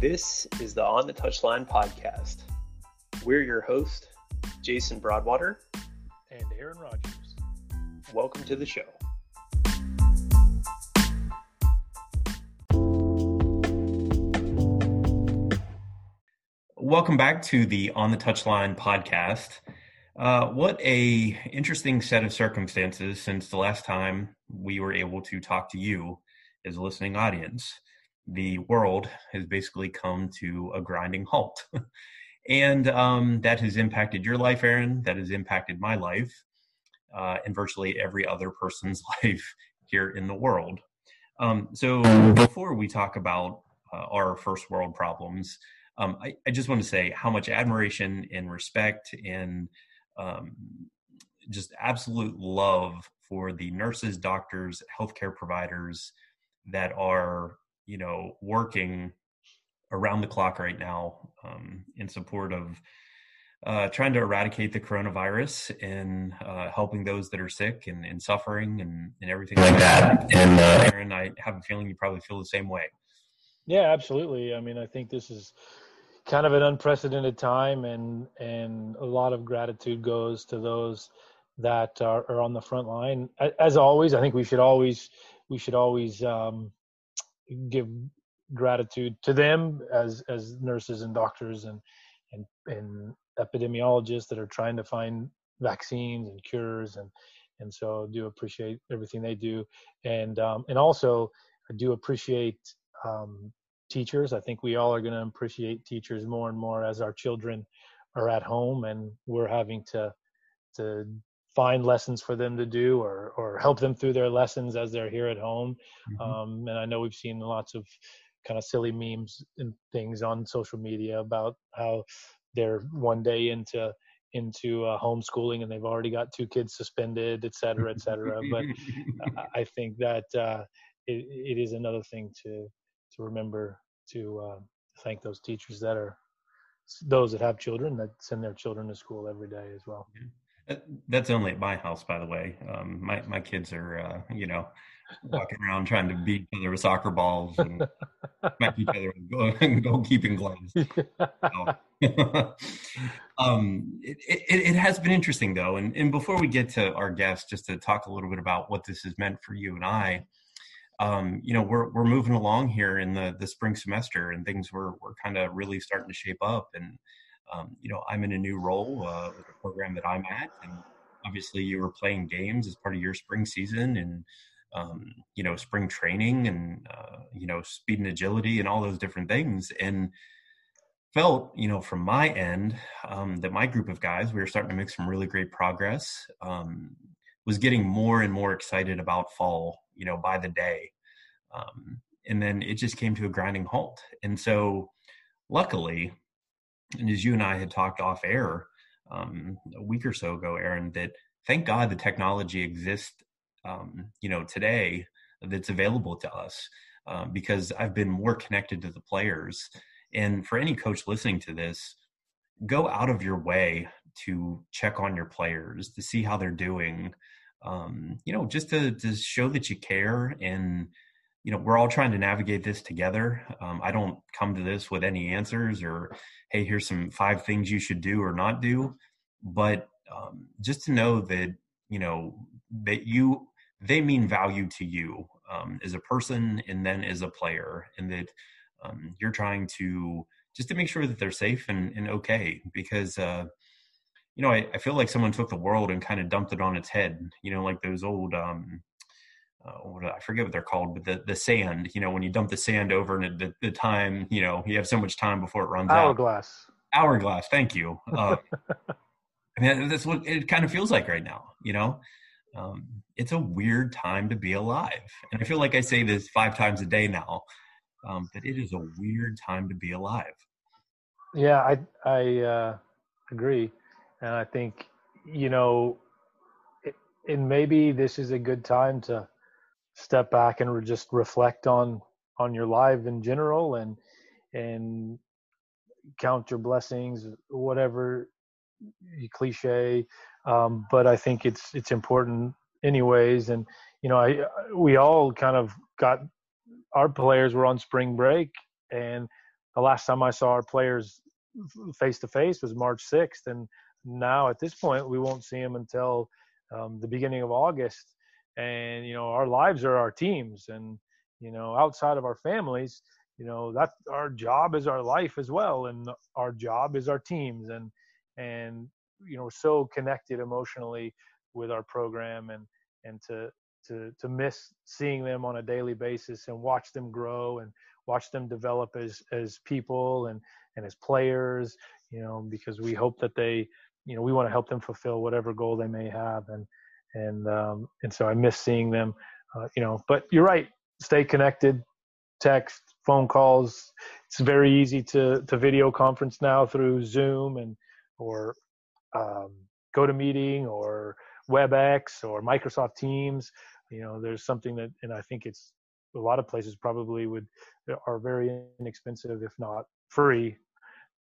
This is the On the Touchline podcast. We're your host, Jason Broadwater. And Aaron Rodgers. Welcome to the show. Welcome back to the On the Touchline podcast. Uh, what a interesting set of circumstances since the last time we were able to talk to you as a listening audience the world has basically come to a grinding halt. and um, that has impacted your life, Aaron. That has impacted my life uh, and virtually every other person's life here in the world. Um, so before we talk about uh, our first world problems, um, I, I, just want to say how much admiration and respect and um, just absolute love for the nurses, doctors, healthcare providers that are you know, working around the clock right now um, in support of uh, trying to eradicate the coronavirus and uh, helping those that are sick and, and suffering and, and everything like that. And uh, Aaron, I have a feeling you probably feel the same way. Yeah, absolutely. I mean, I think this is kind of an unprecedented time, and and a lot of gratitude goes to those that are, are on the front line. As always, I think we should always we should always um, give gratitude to them as as nurses and doctors and and and epidemiologists that are trying to find vaccines and cures and and so I do appreciate everything they do and um, and also I do appreciate um, teachers. I think we all are going to appreciate teachers more and more as our children are at home and we're having to to find lessons for them to do or or help them through their lessons as they're here at home. Mm-hmm. um, and i know we've seen lots of kind of silly memes and things on social media about how they're one day into into uh, homeschooling and they've already got two kids suspended et cetera et cetera. But i think that uh, it, it is another thing to to remember to uh, thank those teachers that are those that have children that send their children to school every day as well that's only at my house, by the way. Um, my my kids are, uh, you know, walking around trying to beat each other with soccer balls and smack each other with goalkeeping gloves. So, um, it, it, it, has been interesting though, and and before we get to our guest, just to talk a little bit about what this has meant for you and I. Um, you know, we're we're moving along here in the the spring semester, and things were were kind of really starting to shape up, and um, you know, I'm in a new role uh, with the program that I'm at, and obviously you were playing games as part of your spring season and um, you know spring training and uh, you know speed and agility and all those different things and felt you know from my end um, that my group of guys we were starting to make some really great progress um, was getting more and more excited about fall you know by the day um, and then it just came to a grinding halt and so luckily and as you and I had talked off air um, a week or so ago, Aaron, that thank God the technology exists, um, you know, today that's available to us um, because I've been more connected to the players. And for any coach listening to this, go out of your way to check on your players to see how they're doing. Um, you know, just to to show that you care and you know we're all trying to navigate this together um, i don't come to this with any answers or hey here's some five things you should do or not do but um, just to know that you know that you they mean value to you um, as a person and then as a player and that um, you're trying to just to make sure that they're safe and, and okay because uh, you know I, I, feel like someone took the world and kind of dumped it on its head you know like those old um, uh, what, I forget what they're called, but the, the sand, you know, when you dump the sand over and the, the time, you know, you have so much time before it runs Hourglass. out. Hourglass. Hourglass. Thank you. Uh, I mean, that's what it kind of feels like right now, you know? Um, it's a weird time to be alive. And I feel like I say this five times a day now, um, that it is a weird time to be alive. Yeah, I, I uh, agree. And I think, you know, it, and maybe this is a good time to step back and re- just reflect on on your life in general and and count your blessings whatever cliche um, but i think it's it's important anyways and you know i we all kind of got our players were on spring break and the last time I saw our players face to face was March 6th, and now at this point we won't see them until um, the beginning of August. And you know, our lives are our teams, and you know, outside of our families, you know, that our job is our life as well, and our job is our teams, and and you know, we're so connected emotionally with our program, and and to to to miss seeing them on a daily basis and watch them grow and watch them develop as as people and and as players you know because we hope that they you know we want to help them fulfill whatever goal they may have and and um and so i miss seeing them uh, you know but you're right stay connected text phone calls it's very easy to to video conference now through zoom and or um, GoToMeeting or WebEx or Microsoft Teams. You know, there's something that, and I think it's a lot of places probably would are very inexpensive, if not free, to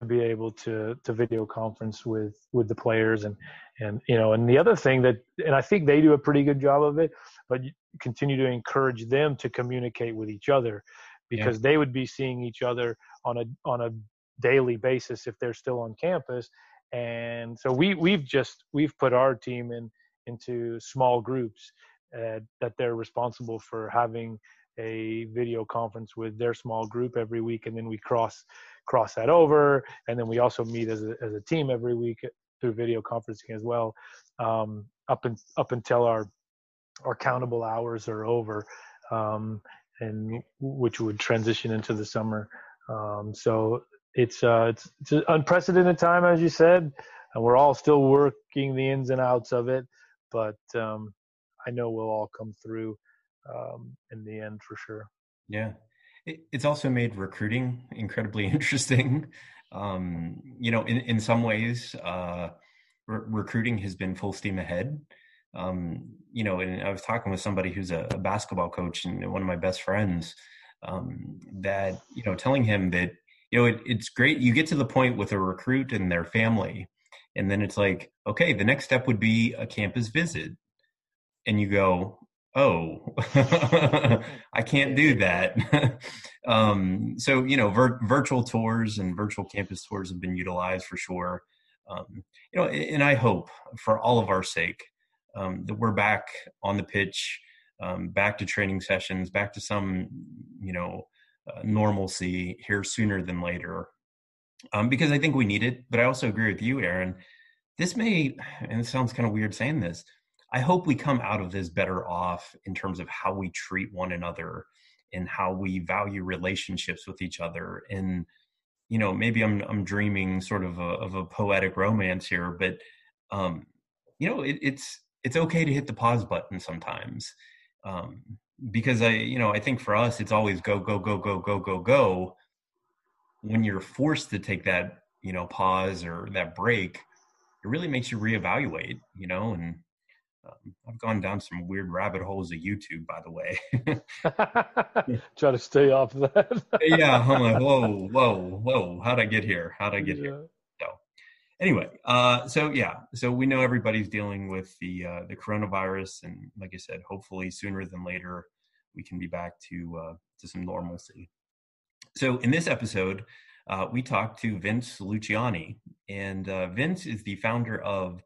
be able to to video conference with with the players and and you know and the other thing that and I think they do a pretty good job of it, but continue to encourage them to communicate with each other because yeah. they would be seeing each other on a on a daily basis if they're still on campus and so we we've just we've put our team in into small groups uh, that they're responsible for having a video conference with their small group every week and then we cross cross that over and then we also meet as a, as a team every week through video conferencing as well um, up and up until our our countable hours are over um, and which would transition into the summer. Um, so it's uh, it's it's an unprecedented time as you said and we're all still working the ins and outs of it but um, I know we'll all come through um, in the end for sure. Yeah, it, it's also made recruiting incredibly interesting. Um, you know, in in some ways, uh, re- recruiting has been full steam ahead. Um, you know, and I was talking with somebody who's a, a basketball coach and one of my best friends. Um, that you know, telling him that you know it, it's great. You get to the point with a recruit and their family, and then it's like, okay, the next step would be a campus visit and you go, oh, I can't do that. um, so, you know, vir- virtual tours and virtual campus tours have been utilized for sure. Um, you know, and I hope for all of our sake um, that we're back on the pitch, um, back to training sessions, back to some, you know, uh, normalcy here sooner than later. Um, because I think we need it. But I also agree with you, Aaron. This may, and it sounds kind of weird saying this, I hope we come out of this better off in terms of how we treat one another and how we value relationships with each other. And you know, maybe I'm I'm dreaming sort of a, of a poetic romance here, but um, you know, it, it's it's okay to hit the pause button sometimes. Um, because I, you know, I think for us, it's always go, go, go, go, go, go, go. When you're forced to take that, you know, pause or that break, it really makes you reevaluate, you know, and um, I've gone down some weird rabbit holes of YouTube, by the way. Try to stay off that. yeah, I'm like, whoa, whoa, whoa. How'd I get here? How'd I get yeah. here? So, anyway, uh, so yeah, so we know everybody's dealing with the uh, the coronavirus, and like I said, hopefully sooner than later we can be back to uh, to some normalcy. So, in this episode, uh, we talked to Vince Luciani, and uh, Vince is the founder of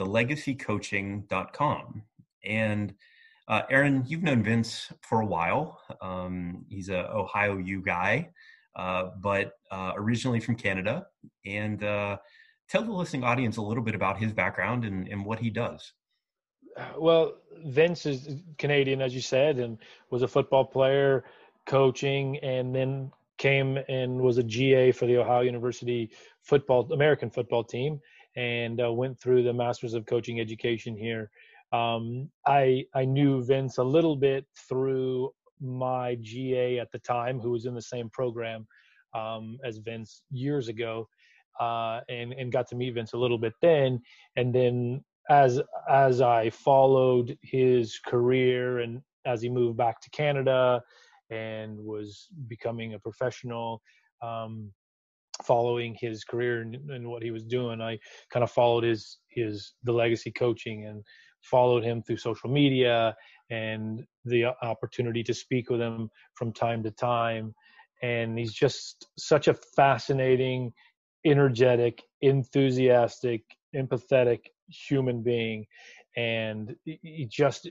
thelegacycoaching.com. And uh, Aaron, you've known Vince for a while. Um, he's a Ohio U guy, uh, but uh, originally from Canada. And uh, tell the listening audience a little bit about his background and, and what he does. Well, Vince is Canadian, as you said, and was a football player, coaching, and then came and was a GA for the Ohio University football American football team and uh, went through the Masters of Coaching Education here. Um, I I knew Vince a little bit through my GA at the time, who was in the same program um, as Vince years ago, uh, and and got to meet Vince a little bit then. And then as as I followed his career and as he moved back to Canada and was becoming a professional, um, following his career and, and, what he was doing i kind of followed his his the legacy coaching and followed him through social media and the opportunity to speak with him from time to time. And he's just such a fascinating, energetic, enthusiastic, empathetic human being, and he just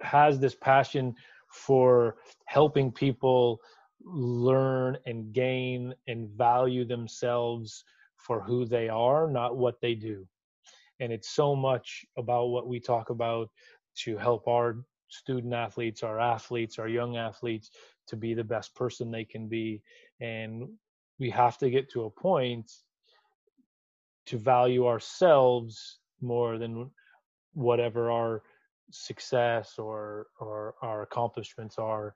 has this passion for helping people learn and gain and value themselves for who they are, not what they do. And it's so much about what we talk about to help our student athletes, our athletes, our young athletes to be the best person they can be. And we have to get to a point to value ourselves more than whatever our success or or our accomplishments are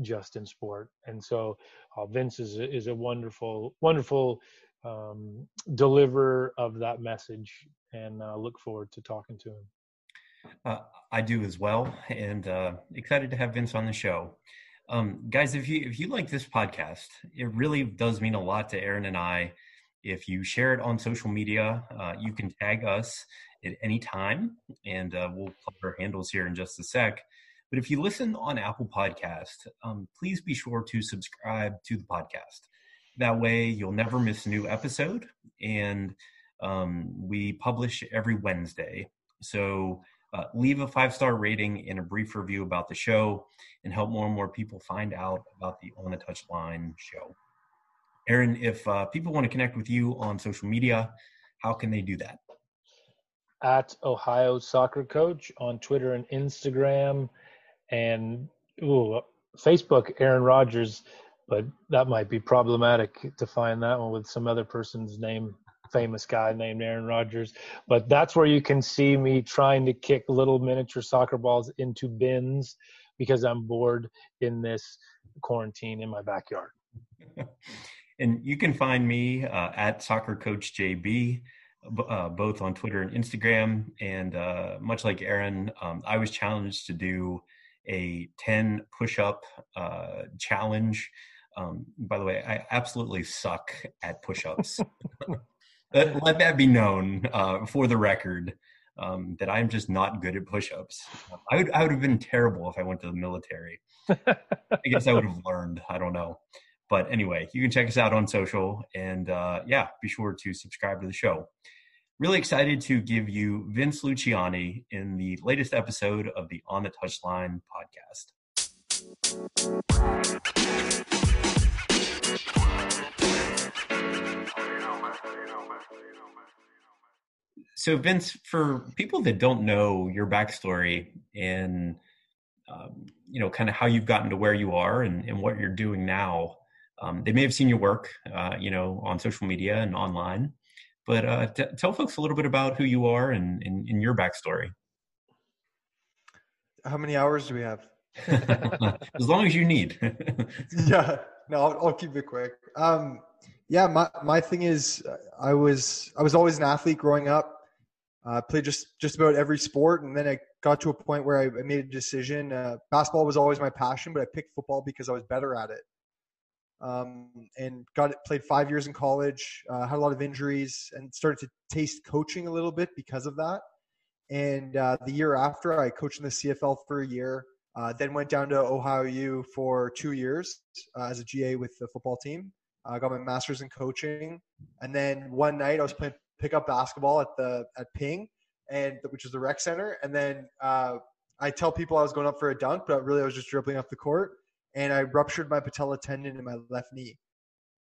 just in sport. And so uh, Vince is a, is a wonderful wonderful um, deliverer of that message, and uh, look forward to talking to him. Uh, I do as well, and uh, excited to have Vince on the show. Um, guys, if you if you like this podcast, it really does mean a lot to Aaron and I. If you share it on social media, uh, you can tag us at any time, and uh, we'll plug our handles here in just a sec. But if you listen on Apple Podcast, um, please be sure to subscribe to the podcast. That way, you'll never miss a new episode, and um, we publish every Wednesday. So uh, leave a five star rating and a brief review about the show, and help more and more people find out about the On the Touchline show. Aaron, if uh, people want to connect with you on social media, how can they do that? At Ohio Soccer Coach on Twitter and Instagram, and ooh, Facebook, Aaron Rodgers, but that might be problematic to find that one with some other person's name famous guy named Aaron Rodgers. But that's where you can see me trying to kick little miniature soccer balls into bins because I'm bored in this quarantine in my backyard. and you can find me uh, at Soccer Coach JB. Uh, both on Twitter and Instagram, and uh, much like Aaron, um, I was challenged to do a 10 push-up uh, challenge. Um, by the way, I absolutely suck at push-ups. let, let, that be known uh, for the record um, that I'm just not good at push-ups. I would I would have been terrible if I went to the military. I guess I would have learned. I don't know. But anyway, you can check us out on social, and uh, yeah, be sure to subscribe to the show. Really excited to give you Vince Luciani in the latest episode of the On the Touchline podcast. So, Vince, for people that don't know your backstory and um, you know, kind of how you've gotten to where you are and, and what you're doing now, um, they may have seen your work, uh, you know, on social media and online. But uh, t- tell folks a little bit about who you are and, and, and your backstory. How many hours do we have? as long as you need. yeah, no, I'll, I'll, keep it quick. Um, yeah, my my thing is, I was I was always an athlete growing up. I uh, played just just about every sport, and then I got to a point where I, I made a decision. Uh, basketball was always my passion, but I picked football because I was better at it. Um, and got it, played five years in college. Uh, had a lot of injuries, and started to taste coaching a little bit because of that. And uh, the year after, I coached in the CFL for a year. Uh, then went down to Ohio U for two years uh, as a GA with the football team. I got my master's in coaching, and then one night I was playing pickup basketball at the at Ping, and which is the rec center. And then uh, I tell people I was going up for a dunk, but really I was just dribbling off the court, and I ruptured my patella tendon in my left knee,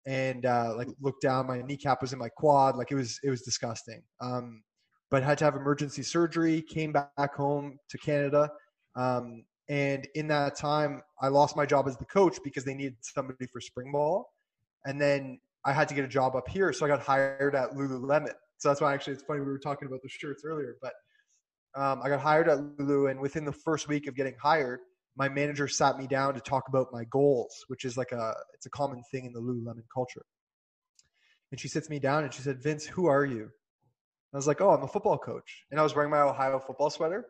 and uh, like looked down, my kneecap was in my quad, like it was it was disgusting. Um, but had to have emergency surgery. Came back home to Canada. Um, and in that time, I lost my job as the coach because they needed somebody for spring ball. And then I had to get a job up here, so I got hired at Lululemon. So that's why actually it's funny we were talking about the shirts earlier. But um, I got hired at Lulu, and within the first week of getting hired, my manager sat me down to talk about my goals, which is like a it's a common thing in the Lululemon culture. And she sits me down and she said, "Vince, who are you?" I was like, "Oh, I'm a football coach," and I was wearing my Ohio football sweater.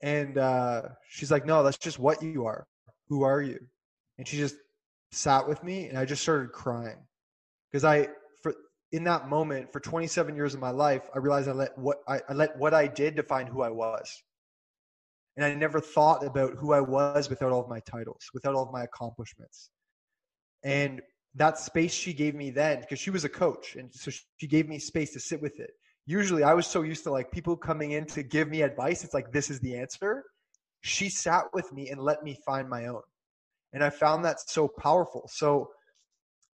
And uh, she's like, "No, that's just what you are. Who are you?" And she just sat with me, and I just started crying because I for in that moment for 27 years of my life, I realized I let what I, I let what I did define who I was, and I never thought about who I was without all of my titles, without all of my accomplishments. And that space she gave me then, because she was a coach, and so she gave me space to sit with it. Usually, I was so used to like people coming in to give me advice. It's like this is the answer. She sat with me and let me find my own, and I found that so powerful. So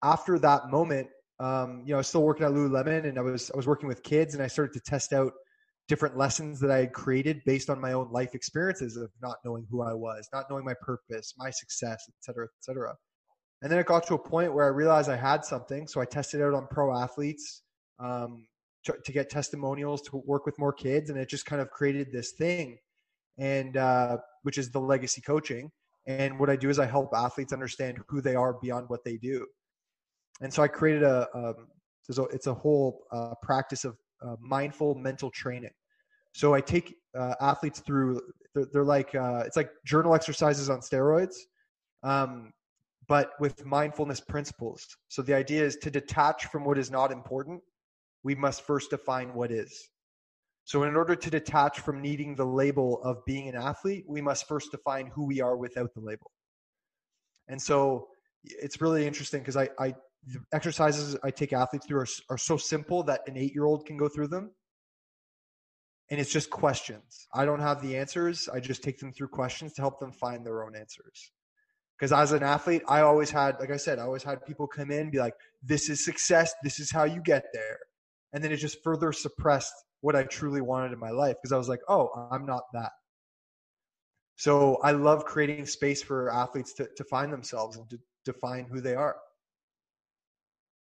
after that moment, um, you know, I was still working at Lululemon, and I was I was working with kids, and I started to test out different lessons that I had created based on my own life experiences of not knowing who I was, not knowing my purpose, my success, et cetera, et cetera. And then it got to a point where I realized I had something. So I tested out on pro athletes um, to, to, get testimonials to work with more kids. And it just kind of created this thing, and uh, which is the legacy coaching. And what I do is I help athletes understand who they are beyond what they do. And so I created a, um, it's a whole uh, practice of uh, mindful mental training. So I take uh, athletes through. They're, they're like uh, it's like journal exercises on steroids, um, but with mindfulness principles. So the idea is to detach from what is not important. We must first define what is. So in order to detach from needing the label of being an athlete, we must first define who we are without the label. And so it's really interesting because I, I the exercises I take athletes through are, are so simple that an eight year old can go through them. And it's just questions. I don't have the answers. I just take them through questions to help them find their own answers. Because as an athlete, I always had, like I said, I always had people come in and be like, this is success. This is how you get there. And then it just further suppressed what I truly wanted in my life because I was like, oh, I'm not that. So I love creating space for athletes to, to find themselves and to define who they are.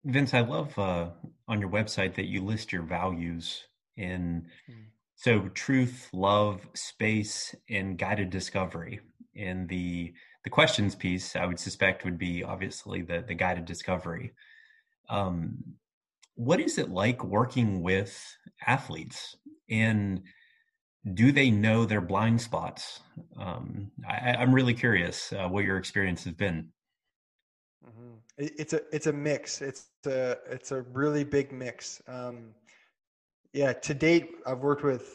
Vince, I love uh, on your website that you list your values in mm. so truth, love, space, and guided discovery. In the the questions piece, I would suspect would be obviously the the guided discovery. Um, what is it like working with athletes, and do they know their blind spots? Um, I, am really curious uh, what your experience has been. It's a it's a mix. It's a it's a really big mix. Um, yeah, to date, I've worked with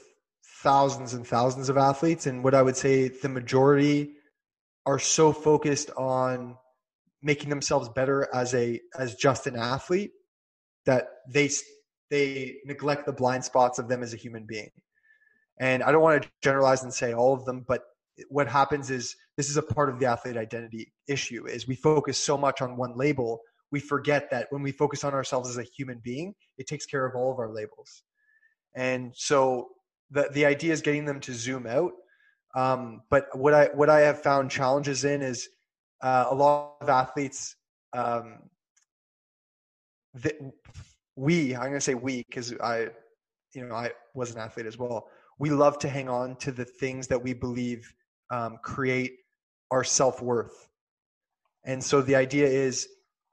thousands and thousands of athletes, and what I would say the majority are so focused on making themselves better as a as just an athlete that they they neglect the blind spots of them as a human being. And I don't want to generalize and say all of them, but what happens is this is a part of the athlete identity issue is we focus so much on one label we forget that when we focus on ourselves as a human being it takes care of all of our labels. And so the the idea is getting them to zoom out. Um, but what i what i have found challenges in is uh, a lot of athletes um, that we i'm going to say we because i you know i was an athlete as well. We love to hang on to the things that we believe um, create our self worth. And so the idea is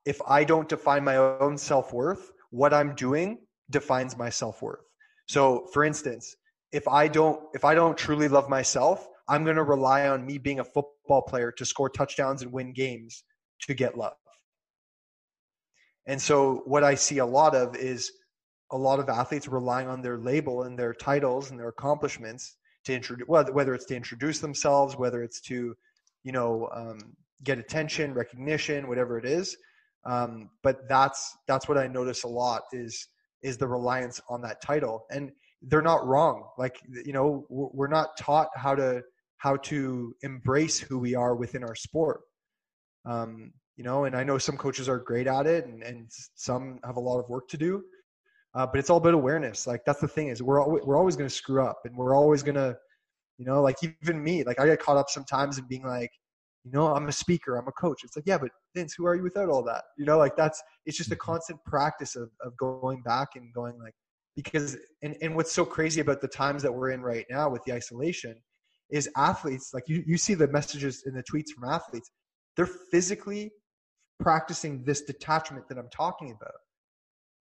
if I don't define my own self worth, what I'm doing defines my self worth. So for instance, if I don't if I don't truly love myself, I'm going to rely on me being a football player to score touchdowns and win games to get love. And so what I see a lot of is a lot of athletes relying on their label and their titles and their accomplishments to introduce whether it's to introduce themselves whether it's to you know um, get attention recognition whatever it is um, but that's that's what i notice a lot is is the reliance on that title. And they're not wrong. Like you know we're not taught how to how to embrace who we are within our sport. Um, you know and i know some coaches are great at it and, and some have a lot of work to do uh, but it's all about awareness. Like that's the thing is we're we're always going to screw up, and we're always going to, you know, like even me, like I get caught up sometimes in being like, you know, I'm a speaker, I'm a coach. It's like, yeah, but Vince, who are you without all that? You know, like that's it's just a mm-hmm. constant practice of of going back and going like because and and what's so crazy about the times that we're in right now with the isolation is athletes like you you see the messages in the tweets from athletes they're physically practicing this detachment that I'm talking about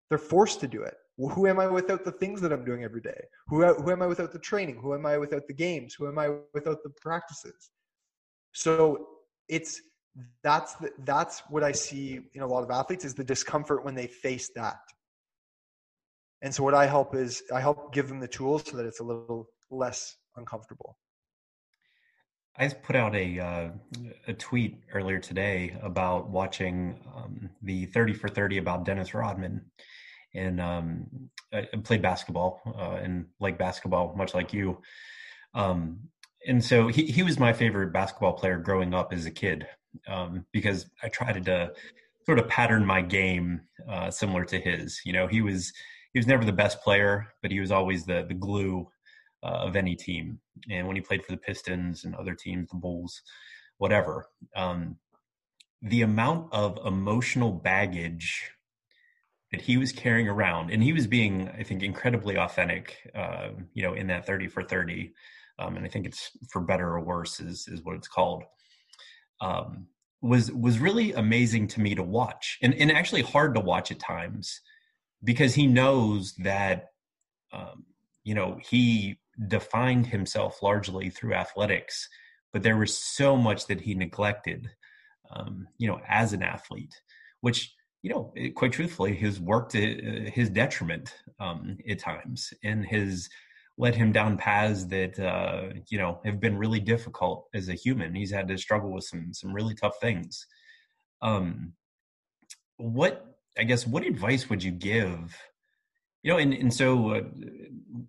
they're forced to do it. who am I without the things that I'm doing every day? Who, who am I without the training? Who am I without the games? Who am I without the practices? So it's that's the, that's what I see in a lot of athletes is the discomfort when they face that. And so what I help is I help give them the tools so that it's a little less uncomfortable. I put out a uh, a tweet earlier today about watching um, the 30 for 30 about Dennis Rodman, and um, I played basketball uh, and like basketball much like you. Um, and so he, he was my favorite basketball player growing up as a kid um, because I tried to sort of pattern my game uh, similar to his. You know, he was he was never the best player, but he was always the the glue uh, of any team. And when he played for the Pistons and other teams, the Bulls, whatever, um, the amount of emotional baggage that he was carrying around, and he was being, I think, incredibly authentic. Uh, you know, in that thirty for thirty, um, and I think it's for better or worse is is what it's called. Um, was was really amazing to me to watch, and and actually hard to watch at times because he knows that um, you know he defined himself largely through athletics, but there was so much that he neglected, um, you know, as an athlete, which you know, quite truthfully, has worked to his detriment um, at times, and has led him down paths that uh, you know have been really difficult as a human. He's had to struggle with some some really tough things. Um, what I guess what advice would you give you know and, and so uh,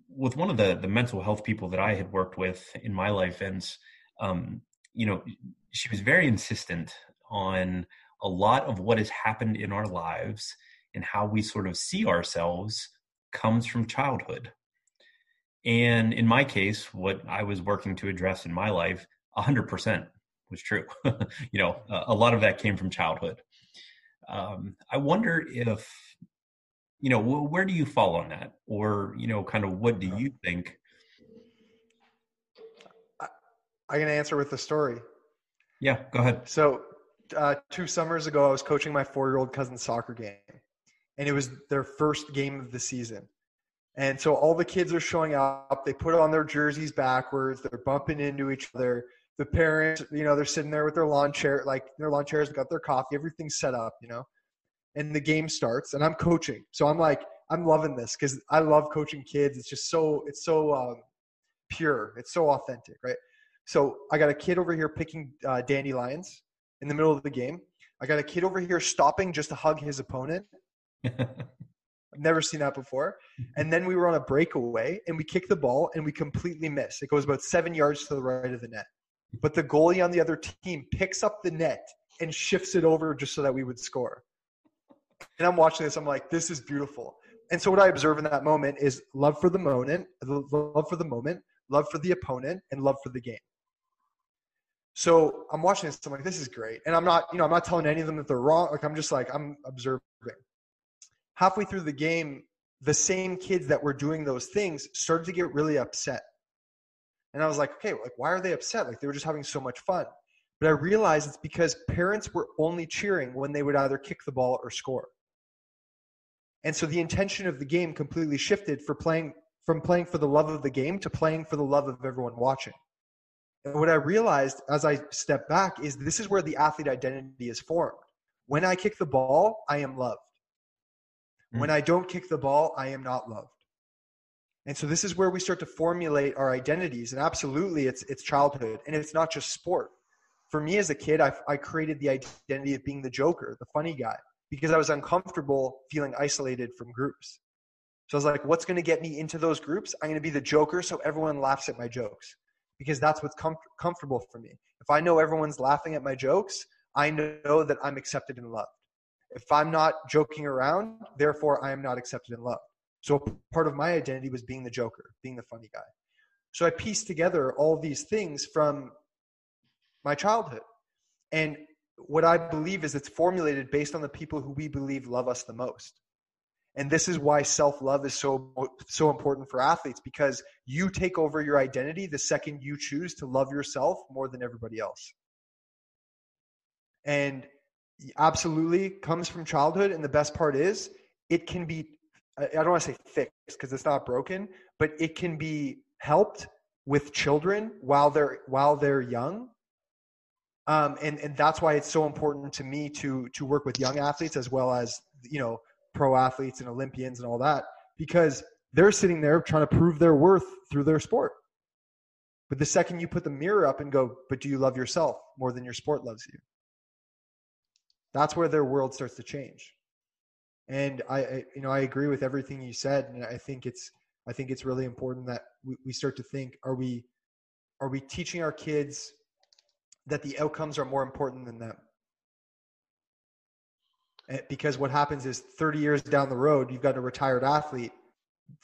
with one of the the mental health people that i had worked with in my life and um, you know she was very insistent on a lot of what has happened in our lives and how we sort of see ourselves comes from childhood. And in my case what i was working to address in my life 100% was true. You know a lot of that came from childhood. Um, i wonder if you know where do you fall on that? Or you know kind of what do you think? I can answer with a story. Yeah go ahead. So uh, two summers ago i was coaching my four year old cousin's soccer game and it was their first game of the season. And so all the kids are showing up they put on their jerseys backwards they're bumping into each other the parents you know they're sitting there with their lawn chair like their lawn chairs got their coffee everything's set up you know and the game starts and I'm coaching. So I'm like, I'm loving this because I love coaching kids. It's just so, it's so um, pure. It's so authentic, right? So I got a kid over here picking uh, dandelions in the middle of the game. I got a kid over here stopping just to hug his opponent. I've never seen that before. And then we were on a breakaway and we kick the ball and we completely miss. It goes about seven yards to the right of the net. But the goalie on the other team picks up the net and shifts it over just so that we would score and I'm watching this. I'm like, this is beautiful. And so what I observe in that moment is love for the moment, love for the moment, love for the opponent, and love for the game. So I'm watching this. I'm like, this is great. And I'm not, you know, I'm not telling any of them that they're wrong. Like I'm just like, I'm observing. Halfway through the game, the same kids that were doing those things started to get really upset. And I was like, okay, like why are they upset? Like they were just having so much fun. But I realized it's because parents were only cheering when they would either kick the ball or score. And so the intention of the game completely shifted for playing from playing for the love of the game to playing for the love of everyone watching. And what I realized as I stepped back is this is where the athlete identity is formed. When I kick the ball, I am loved. Mm. When I don't kick the ball, I am not loved. And so this is where we start to formulate our identities. And absolutely, it's it's childhood, and it's not just sport for me as a kid, I, I created the identity of being the joker, the funny guy, because I was uncomfortable feeling isolated from groups. So I was like, what's going to get me into those groups? I'm going to be the joker so everyone laughs at my jokes because that's what's com- comfortable for me. If I know everyone's laughing at my jokes, I know that I'm accepted and loved. If I'm not joking around, therefore I am not accepted and loved. So part of my identity was being the joker, being the funny guy. So I pieced together all these things from my childhood. And what I believe is it's formulated based on the people who we believe love us the most. And this is why self-love is so so important for athletes because you take over your identity the second you choose to love yourself more than everybody else. And absolutely comes from childhood and the best part is it can be I don't want to say fixed because it's not broken, but it can be helped with children while they're while they're young um, and and that's why it's so important to me to to work with young athletes as well as you know pro athletes and Olympians and all that because they're sitting there trying to prove their worth through their sport. But the second you put the mirror up and go, but do you love yourself more than your sport loves you? That's where their world starts to change. And I, I you know, I agree with everything you said, and I think it's, I think it's really important that we, we start to think: Are we, are we teaching our kids that the outcomes are more important than them? Eh, because what happens is 30 years down the road, you've got a retired athlete.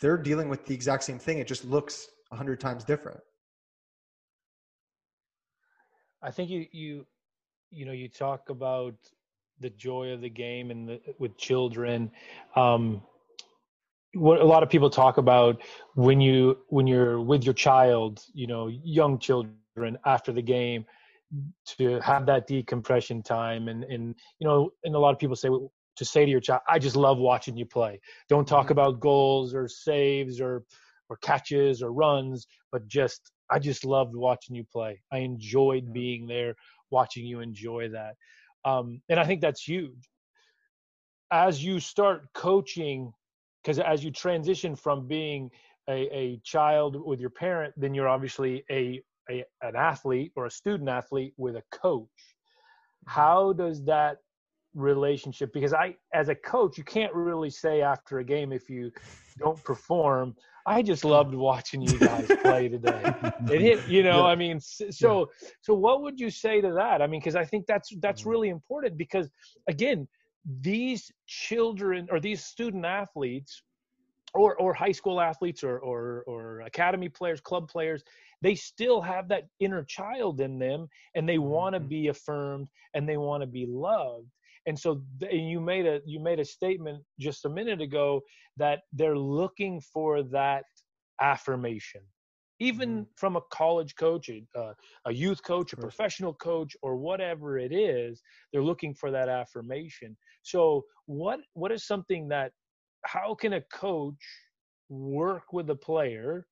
They're dealing with the exact same thing. It just looks 100 times different. I think you you you know you talk about the joy of the game and the, with children. Um, what a lot of people talk about when you when you're with your child, you know, young children after the game, to have that decompression time. And and you know and a lot of people say to say to your child i just love watching you play. Don't talk mm-hmm. about goals or saves or or catches or runs but just i just loved watching you play. I enjoyed being there watching you enjoy that. Um, and i think that's huge. As you start coaching because as you transition from being a, a child with your parent then you're obviously a a, an athlete or a student athlete with a coach mm-hmm. how does that relationship because i as a coach you can't really say after a game if you don't perform i just loved watching you guys play today it hit you know yeah. i mean so yeah. so what would you say to that i mean because i think that's that's mm-hmm. really important because again these children or these student athletes or or high school athletes or or or academy players club players they still have that inner child in them and they want to mm-hmm. be affirmed and they want to be loved and so and you made a you made a statement just a minute ago that they're looking for that affirmation even mm-hmm. from a college coach a, a youth coach a professional coach or whatever it is they're looking for that affirmation so what what is something that how can a coach work with a player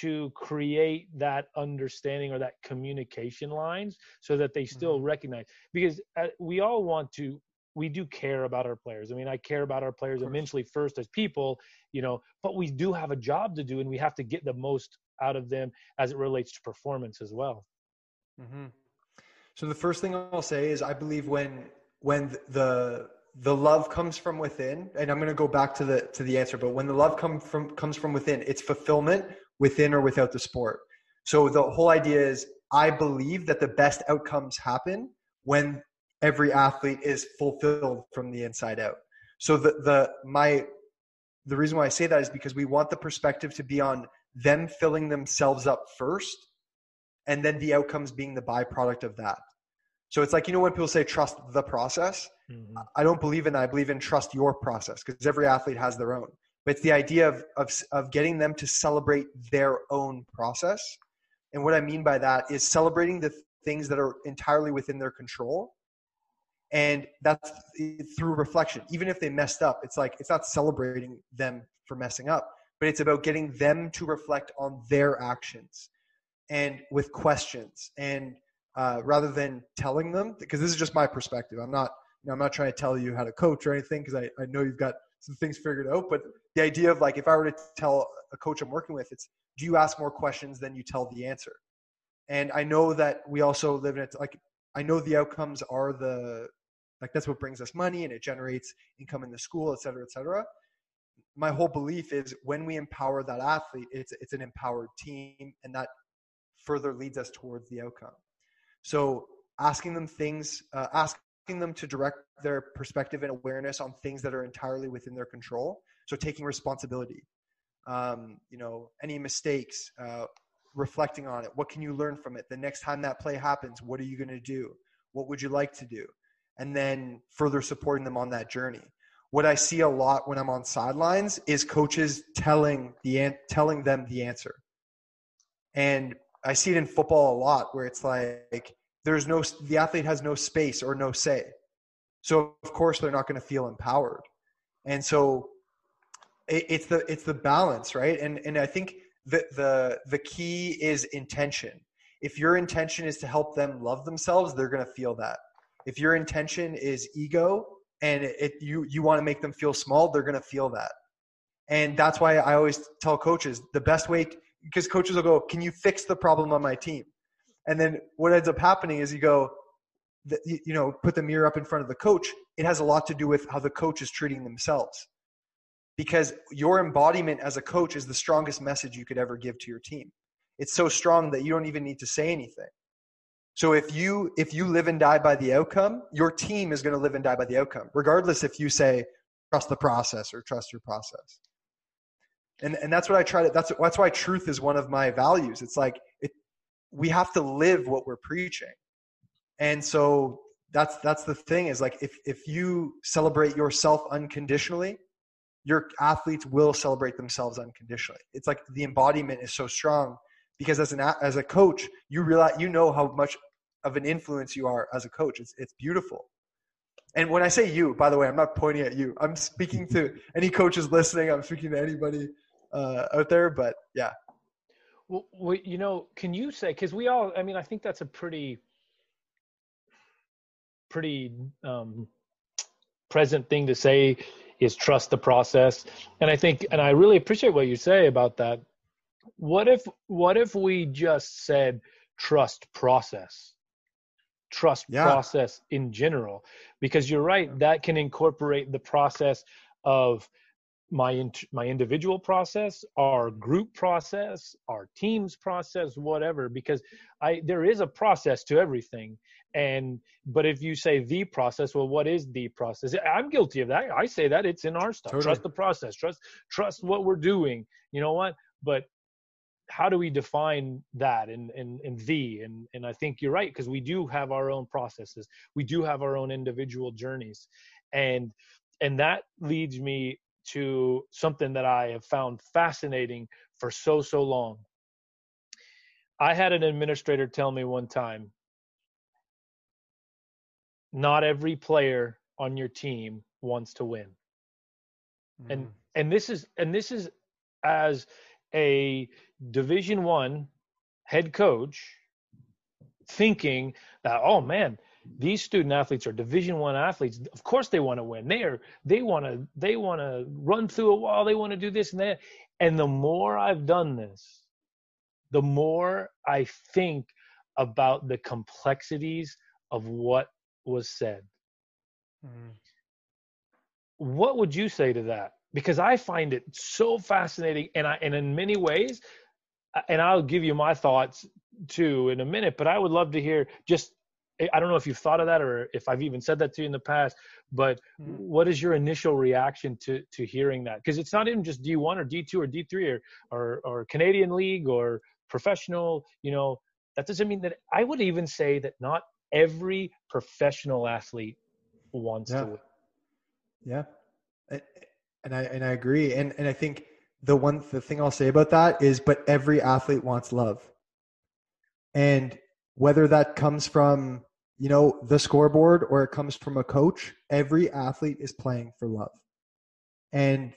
to create that understanding or that communication lines so that they still mm-hmm. recognize because uh, we all want to we do care about our players i mean i care about our players immensely first as people you know but we do have a job to do and we have to get the most out of them as it relates to performance as well mm-hmm. so the first thing i'll say is i believe when when the the love comes from within and i'm going to go back to the to the answer but when the love come from comes from within it's fulfillment within or without the sport. So the whole idea is I believe that the best outcomes happen when every athlete is fulfilled from the inside out. So the the my the reason why I say that is because we want the perspective to be on them filling themselves up first and then the outcomes being the byproduct of that. So it's like you know when people say trust the process, mm-hmm. I don't believe in that. I believe in trust your process because every athlete has their own but it's the idea of, of, of getting them to celebrate their own process. And what I mean by that is celebrating the things that are entirely within their control. And that's through reflection. Even if they messed up, it's like it's not celebrating them for messing up, but it's about getting them to reflect on their actions and with questions. And uh, rather than telling them, because this is just my perspective, I'm not, you know, I'm not trying to tell you how to coach or anything, because I, I know you've got some things figured out. But the idea of like, if I were to tell a coach I'm working with, it's do you ask more questions than you tell the answer? And I know that we also live in it. Like, I know the outcomes are the like that's what brings us money and it generates income in the school, et cetera, et cetera. My whole belief is when we empower that athlete, it's it's an empowered team, and that further leads us towards the outcome. So asking them things, uh, ask them to direct their perspective and awareness on things that are entirely within their control. So taking responsibility, um, you know, any mistakes, uh, reflecting on it. What can you learn from it? The next time that play happens, what are you going to do? What would you like to do? And then further supporting them on that journey. What I see a lot when I'm on sidelines is coaches telling the telling them the answer. And I see it in football a lot where it's like there's no the athlete has no space or no say so of course they're not going to feel empowered and so it, it's the it's the balance right? And and i think the the the key is intention. If your intention is to help them love themselves they're going to feel that. If your intention is ego and it, it you you want to make them feel small they're going to feel that. And that's why i always tell coaches the best way because coaches will go, "Can you fix the problem on my team?" And then what ends up happening is you go, you know, put the mirror up in front of the coach. It has a lot to do with how the coach is treating themselves, because your embodiment as a coach is the strongest message you could ever give to your team. It's so strong that you don't even need to say anything. So if you if you live and die by the outcome, your team is going to live and die by the outcome, regardless if you say trust the process or trust your process. And and that's what I try to that's that's why truth is one of my values. It's like it we have to live what we're preaching. And so that's that's the thing is like if if you celebrate yourself unconditionally, your athletes will celebrate themselves unconditionally. It's like the embodiment is so strong because as an as a coach, you realize you know how much of an influence you are as a coach. It's it's beautiful. And when I say you, by the way, I'm not pointing at you. I'm speaking to any coaches listening. I'm speaking to anybody uh, out there. But yeah. Well, you know, can you say because we all? I mean, I think that's a pretty, pretty um, present thing to say is trust the process. And I think, and I really appreciate what you say about that. What if what if we just said trust process? Trust yeah. process in general. Because you're right that can incorporate the process of my my individual process our group process our team's process whatever. Because i there is a process to everything and but if you say the process well what is the process? I'm guilty of that. I say that it's in our stuff. Totally. trust the process. Trust trust what we're doing. You know what? But how do we define that and and, and the? And and i think you're right because we do have our own processes. We do have our own individual journeys. And and that leads me to something that i have found fascinating for so so long. I had an administrator tell me one time not every player on your team wants to win. Mm. and and this is and this is as a division one head coach thinking that oh man these student athletes are division one athletes. Of course they want to win. They are they want to they want to run through a wall. They want to do this and that. And the more i've done this the more i think about the complexities of what was said mm. what would you say to that because I find it so fascinating, and I and in many ways, and I'll give you my thoughts too in a minute. But I would love to hear just. I don't know if you've thought of that or if I've even said that to you in the past, but mm-hmm. what is your initial reaction to to hearing that? Because it's not even just D1 or D2 or D3 or, or or Canadian League or professional. You know, that doesn't mean that I would even say that not every professional athlete wants yeah. to win. Yeah and I and I agree. And and I think the one the thing I'll say about that is, but every athlete wants love, and whether that comes from you know the scoreboard or it comes from a coach, every athlete is playing for love. And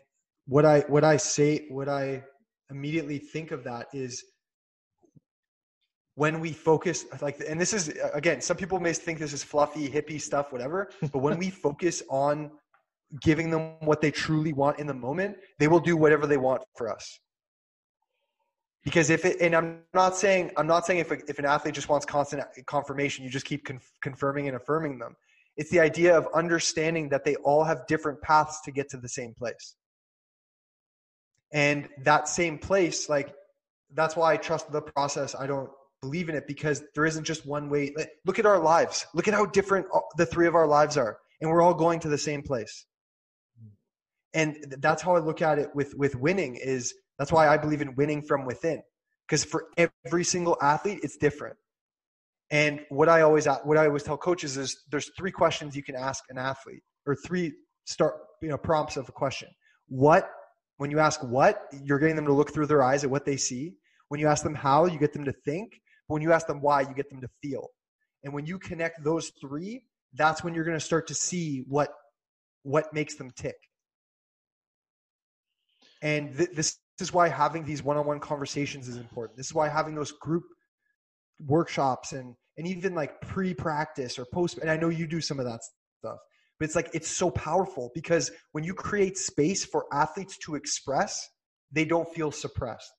what I what I say what I immediately think of that is when we focus like and this is uh, again some people may think this is fluffy hippie stuff whatever but when we focus on giving them what they truly want in the moment, they will do whatever they want for us. Because if it, and I'm not saying, I'm not saying if, a, if an athlete just wants constant uh, confirmation, you just keep conf- confirming and affirming them. It's the idea of understanding that they all have different paths to get to the same place. And that same place, like, that's why I trust the process. I don't believe in it because there isn't just one way. Look at our lives. Look at how different the three of our lives are. And we're all going to the same place and that's how i look at it with with winning is that's why i believe in winning from within because for every single athlete it's different and what i always what i always tell coaches is there's three questions you can ask an athlete or three start you know prompts of a question what when you ask what you're getting them to look through their eyes at what they see when you ask them how you get them to think but when you ask them why you get them to feel and when you connect those three that's when you're going to start to see what what makes them tick and th- this is why having these one-on-one conversations is important. This is why having those group workshops and and even like pre-practice or post and I know you do some of that stuff. But it's like it's so powerful because when you create space for athletes to express, they don't feel suppressed.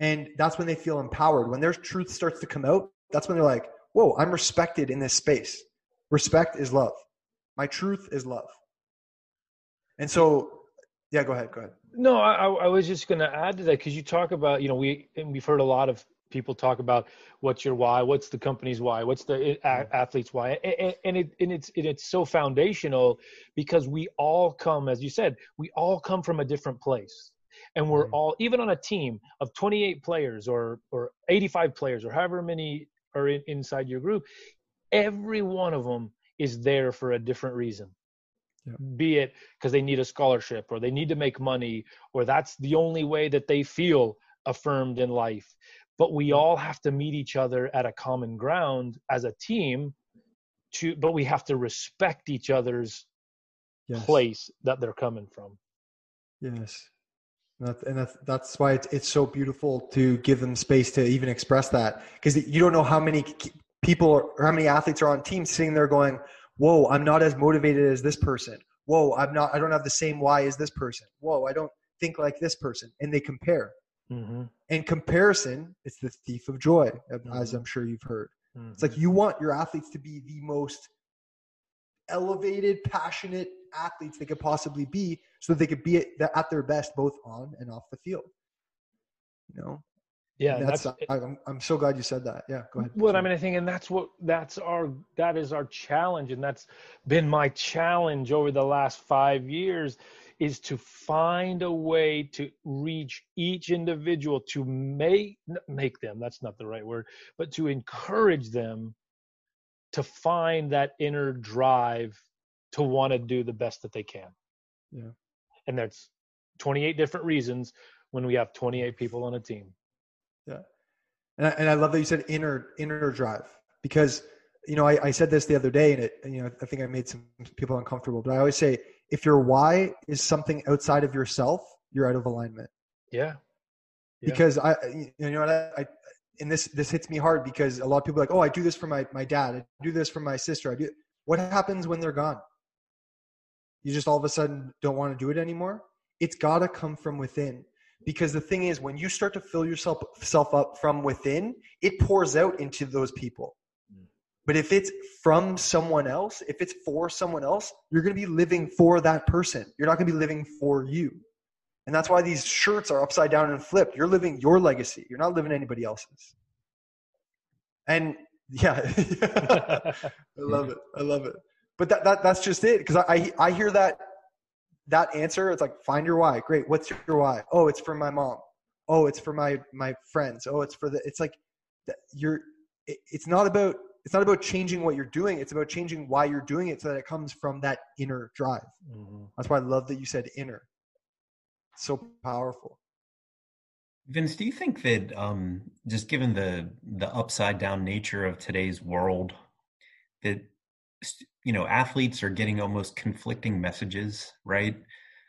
And that's when they feel empowered. When their truth starts to come out, that's when they're like, whoa, I'm respected in this space. Respect is love. My truth is love. And so, yeah, go ahead. Go ahead. No, I, I was just going to add to that because you talk about, you know, we we've heard a lot of people talk about what's your why, what's the company's why, what's the athlete's why, and, and it and it's and it's so foundational because we all come, as you said, we all come from a different place, and we're mm-hmm. all even on a team of 28 players or or 85 players or however many are in, inside your group, every one of them is there for a different reason. Yeah. Be it because they need a scholarship or they need to make money or that's the only way that they feel affirmed in life. But we all have to meet each other at a common ground as a team to but we have to respect each other's yes. place that they're coming from. Yes. And that's, that's why it's, it's so beautiful to give them space to even express that because you don't know how many people or how many athletes are on teams sitting there going, whoa, I'm not as motivated as this person. Whoa, I'm not, I don't have the same why as this person. Whoa, I don't think like this person. And they compare. Mm-hmm. And comparison, it's the thief of joy, mm-hmm. as I'm sure you've heard. Mm-hmm. It's like you want your athletes to be the most elevated, passionate athletes they could possibly be so that they could be at, their best both on and off the field. You know? Yeah, that's, that's I'm, I'm so glad you said that. Yeah, go ahead. Well, I mean, I think, and that's what that's our that is our challenge, and that's been my challenge over the last five years, is to find a way to reach each individual to make make them. That's not the right word, but to encourage them to find that inner drive to want to do the best that they can. Yeah, and that's 28 different reasons when we have 28 people on a team. Yeah. And I, and I love that you said inner inner drive because you know I, I said this the other day and it you know I think I made some people uncomfortable but I always say if your why is something outside of yourself you're out of alignment. Yeah. yeah. Because I you know I, I and this this hits me hard because a lot of people are like oh I do this for my my dad. I do this for my sister. I do what happens when they're gone? You just all of a sudden don't want to do it anymore. It's got to come from within. Because the thing is when you start to fill yourself self up from within it pours out into those people. Mm. but if it's from someone else if it's for someone else you're going to be living for that person. You're not going to be living for you and that's why these shirts are upside down and flipped. You're living your legacy. You're not living anybody else's. And yeah. I love it. I love it. But that, that that's just it because I, I hear that that answer. It's like find your why. Great. What's your why? Oh it's for my mom. Oh it's for my my friends. Oh it's for the it's like you're it's not about it's not about changing what you're doing. It's about changing why you're doing it so that it comes from that inner drive. Mm-hmm. that's why i love that you said inner so powerful. Vince do you think that um just given the the upside down nature of today's world that you know athletes are getting almost conflicting messages right?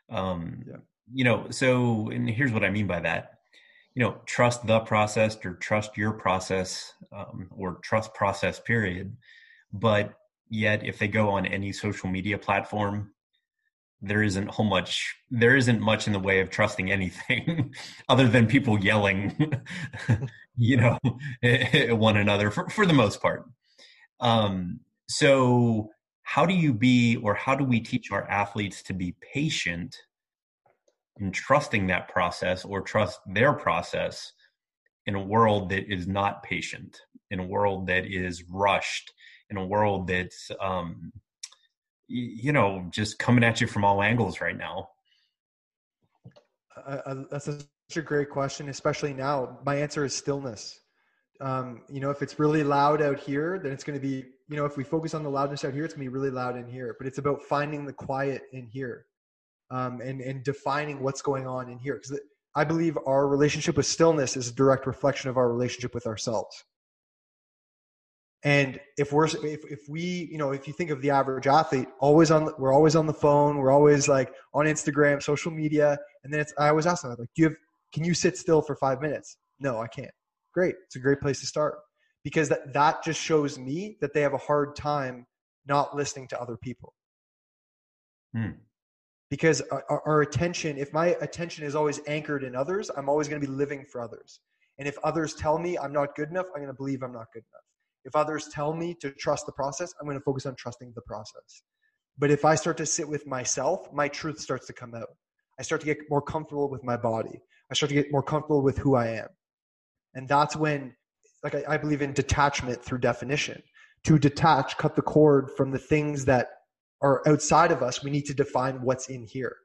Um yeah. you know so and here's what i mean by that. You know trust the process or trust your process um, or trust process period. But yet if they go on any social media platform there isn't whole much there isn't much in the way of trusting anything other than people yelling you know at one another for, for the most part. Um so how do you be or how do we teach our athletes to be patient in trusting that process or trust their process in a world that is not patient in a world that is rushed in a world that's um you know just coming at you from all angles right now uh, that's such a great question especially now my answer is stillness um, you know if it's really loud out here then it's going to be you know, if we focus on the loudness out here, it's gonna be really loud in here. But it's about finding the quiet in here, um, and and defining what's going on in here. Because I believe our relationship with stillness is a direct reflection of our relationship with ourselves. And if we're if, if we you know if you think of the average athlete, always on we're always on the phone, we're always like on Instagram, social media, and then it's I always ask them like, do you have can you sit still for five minutes? No, I can't. Great, it's a great place to start because that, that just shows me that they have a hard time not listening to other people. Hmm. Because our, our, attention, if my attention is always anchored in others, I'm always going to be living for others. And if others tell me I'm not good enough, I'm going to believe I'm not good enough. If others tell me to trust the process, I'm going to focus on trusting the process. But if I start to sit with myself, my truth starts to come out. I start to get more comfortable with my body. I start to get more comfortable with who I am. And that's when, like, I, I believe in detachment through definition. To detach, cut the cord from the things that are outside of us, we need to define what's in here.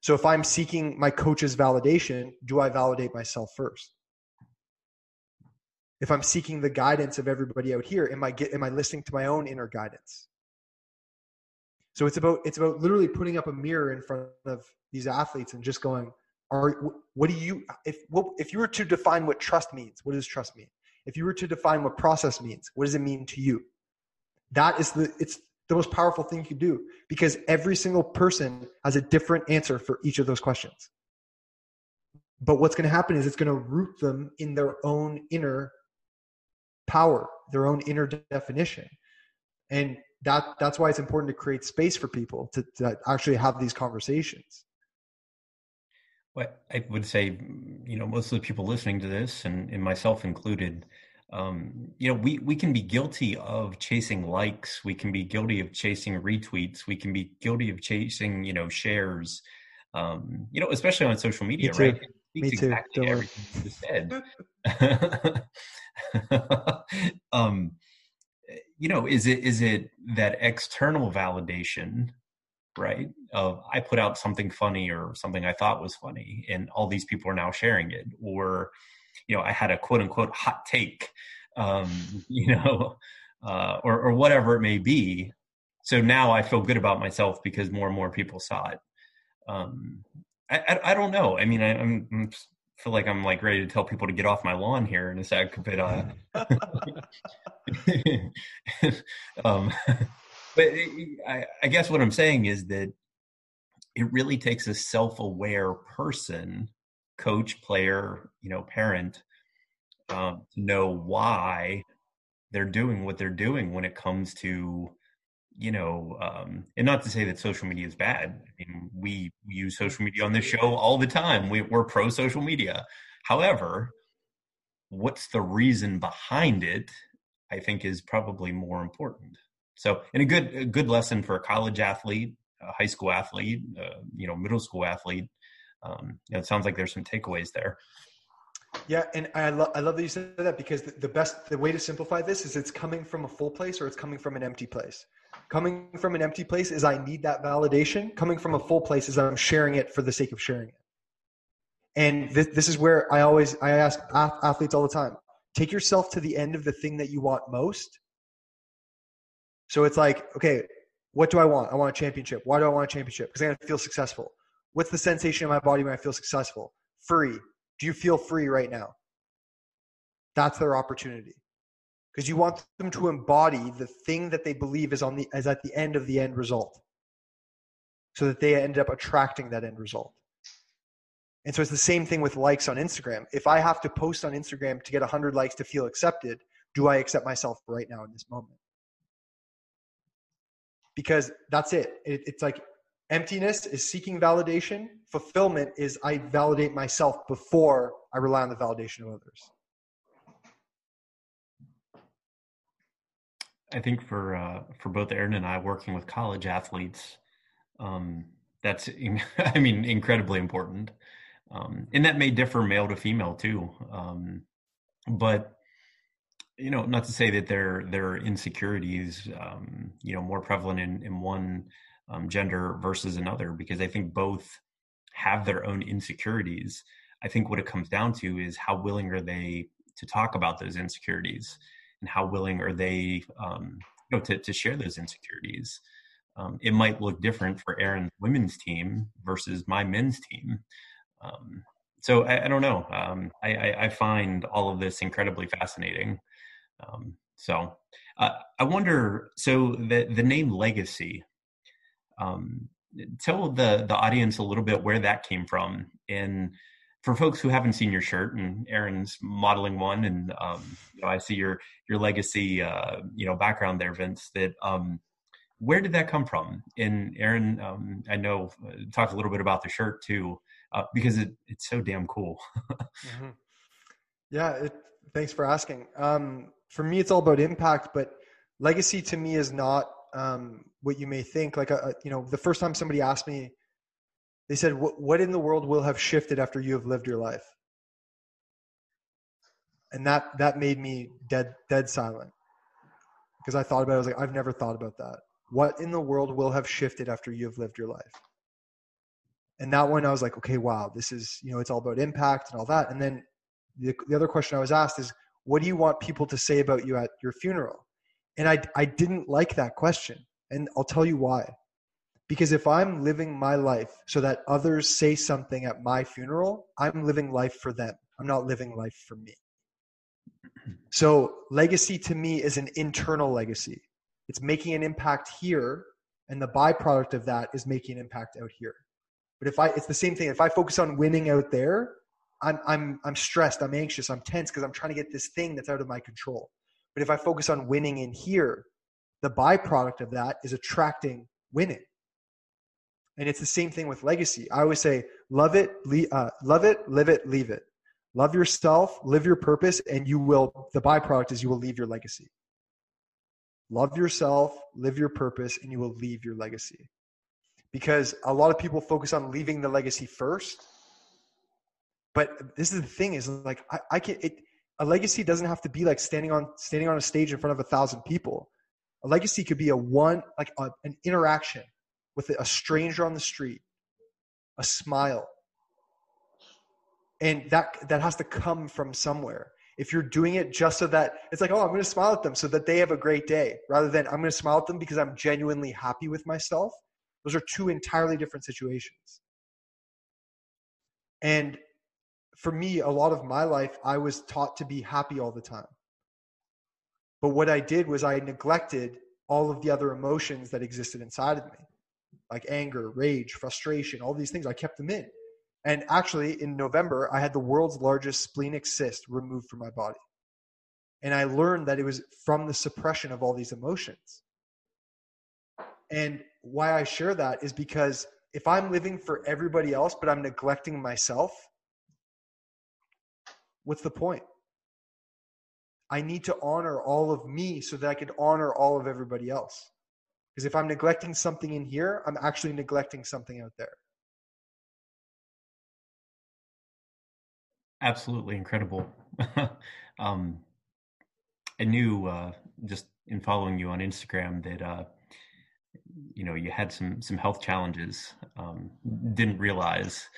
So if I'm seeking my coach's validation, do I validate myself first? If I'm seeking the guidance of everybody out here, am I get, am I listening to my own inner guidance? So it's about it's about literally putting up a mirror in front of these athletes and just going, "Are what do you if what, if you were to define what trust means? What does trust mean? If you were to define what process means, what does it mean to you? That is the it's the most powerful thing you can do because every single person has a different answer for each of those questions. But what's going to happen is it's going to root them in their own inner power, their own inner definition. And that that's why it's important to create space for people to, to actually have these conversations. Well i would say you know most of the people listening to this and, and myself included um, you know we we can be guilty of chasing likes. We can be guilty of chasing retweets. We can be guilty of chasing you know shares. Um, you know especially on social media right Me too. exactly everything you said. Um you know is it is it that external validation right of i put out something funny or something i thought was funny and all these people are now sharing it or you know i had a quote unquote hot take um you know uh or or whatever it may be. So now i feel good about myself because more and more people saw it. Um i i, I don't know. I mean I, i'm, I'm feel like I'm like ready to tell people to get off my lawn here in a sec, but uh, um, but I, I guess what I'm saying is that it really takes a self-aware person, coach, player, you know, parent, um, to know why they're doing what they're doing when it comes to you know, um, and not to say that social media is bad. I mean, we, use social media on this show all the time. We, we're pro social media. However, what's the reason behind it? I think is probably more important. So, and a good a good lesson for a college athlete, a high school athlete, uh, you know, middle school athlete. Um, you know, it sounds like there's some takeaways there. Yeah, and I, lo- I love that you said that because the, the best the way to simplify this is it's coming from a full place or it's coming from an empty place. Coming from an empty place is I need that validation. Coming from a full place is I'm sharing it for the sake of sharing it. And this, this is where I always I ask athletes all the time: take yourself to the end of the thing that you want most. So it's like, okay, what do I want? I want a championship. Why do I want a championship? Because I'm gonna feel successful. What's the sensation in my body when I feel successful? Free. Do you feel free right now? That's their opportunity because you want them to embody the thing that they believe is on the is at the end of the end result. So that they end up attracting that end result. And so it's the same thing with likes on instagram. If i have to post on instagram to get 100 likes to feel accepted do i accept myself right now in this moment? Because that's it, it it's like emptiness is seeking validation. Fulfillment is i validate myself before i rely on the validation of others I think for uh, for both Aaron and I working with college athletes, um, that's I mean incredibly important, um, and that may differ male to female too. Um, but you know, not to say that there there are insecurities, um, you know, more prevalent in in one um, gender versus another, because I think both have their own insecurities. I think what it comes down to is how willing are they to talk about those insecurities and how willing are they um, you know to, to share those insecurities. Um, it might look different for aaron's women's team versus my men's team. Um, so I, I, don't know. Um, I, I, I, find all of this incredibly fascinating. Um, so uh, i wonder so the, the name legacy um, tell the the audience a little bit where that came from and for folks who haven't seen your shirt and Aaron's modeling one, and um, you know, I see your your legacy, uh, you know, background there, Vince. That um, where did that come from? And Aaron, um, I know, uh, talk a little bit about the shirt too, uh, because it, it's so damn cool. mm-hmm. Yeah, it, thanks for asking. Um, for me, it's all about impact, but legacy to me is not um, what you may think. Like, a, uh, uh, you know, the first time somebody asked me, they said, "What in the world will have shifted after you have lived your life?" And that that made me dead dead silent because I thought about it. I was like, I've never thought about that. What in the world will have shifted after you have lived your life? And that one, I was like, okay, wow, this is you know, it's all about impact and all that. And then the, the other question I was asked is, what do you want people to say about you at your funeral? And I, I didn't like that question. And I'll tell you why. Because if I'm living my life so that others say something at my funeral, I'm living life for them. I'm not living life for me. So, legacy to me is an internal legacy. It's making an impact here, and the byproduct of that is making an impact out here. But if I, it's the same thing. If I focus on winning out there, I'm I'm I'm stressed, I'm anxious, I'm tense because I'm trying to get this thing that's out of my control. But if I focus on winning in here, the byproduct of that is attracting winning. And it's the same thing with legacy. I always say, love it, uh, love it, live it, leave it. Love yourself, live your purpose, and you will. The byproduct is you will leave your legacy. Love yourself, live your purpose, and you will leave your legacy. Because a lot of people focus on leaving the legacy first but this is the thing is like I, I can it a legacy doesn't have to be like standing on standing on a stage in front of a thousand people. A legacy could be a one like a, an interaction with a stranger on the street, a smile, and that that has to come from somewhere. If you're doing it just so that it's like, oh, I'm going to smile at them so that they have a great day, rather than I'm going to smile at them because I'm genuinely happy with myself. Those are two entirely different situations. And for me, a lot of my life, I was taught to be happy all the time. But what I did was I neglected all of the other emotions that existed inside of me, like anger, rage, frustration, all these things. I kept them in. And actually, in November, I had the world's largest splenic cyst removed from my body. And I learned that it was from the suppression of all these emotions. And why I share that is because if I'm living for everybody else, but I'm neglecting myself, what's the point? I need to honor all of me so that I can honor all of everybody else. Because if I'm neglecting something in here, I'm actually neglecting something out there. Absolutely incredible. um, I knew uh, just in following you on Instagram that uh, you know you had some some health challenges. Um, didn't realize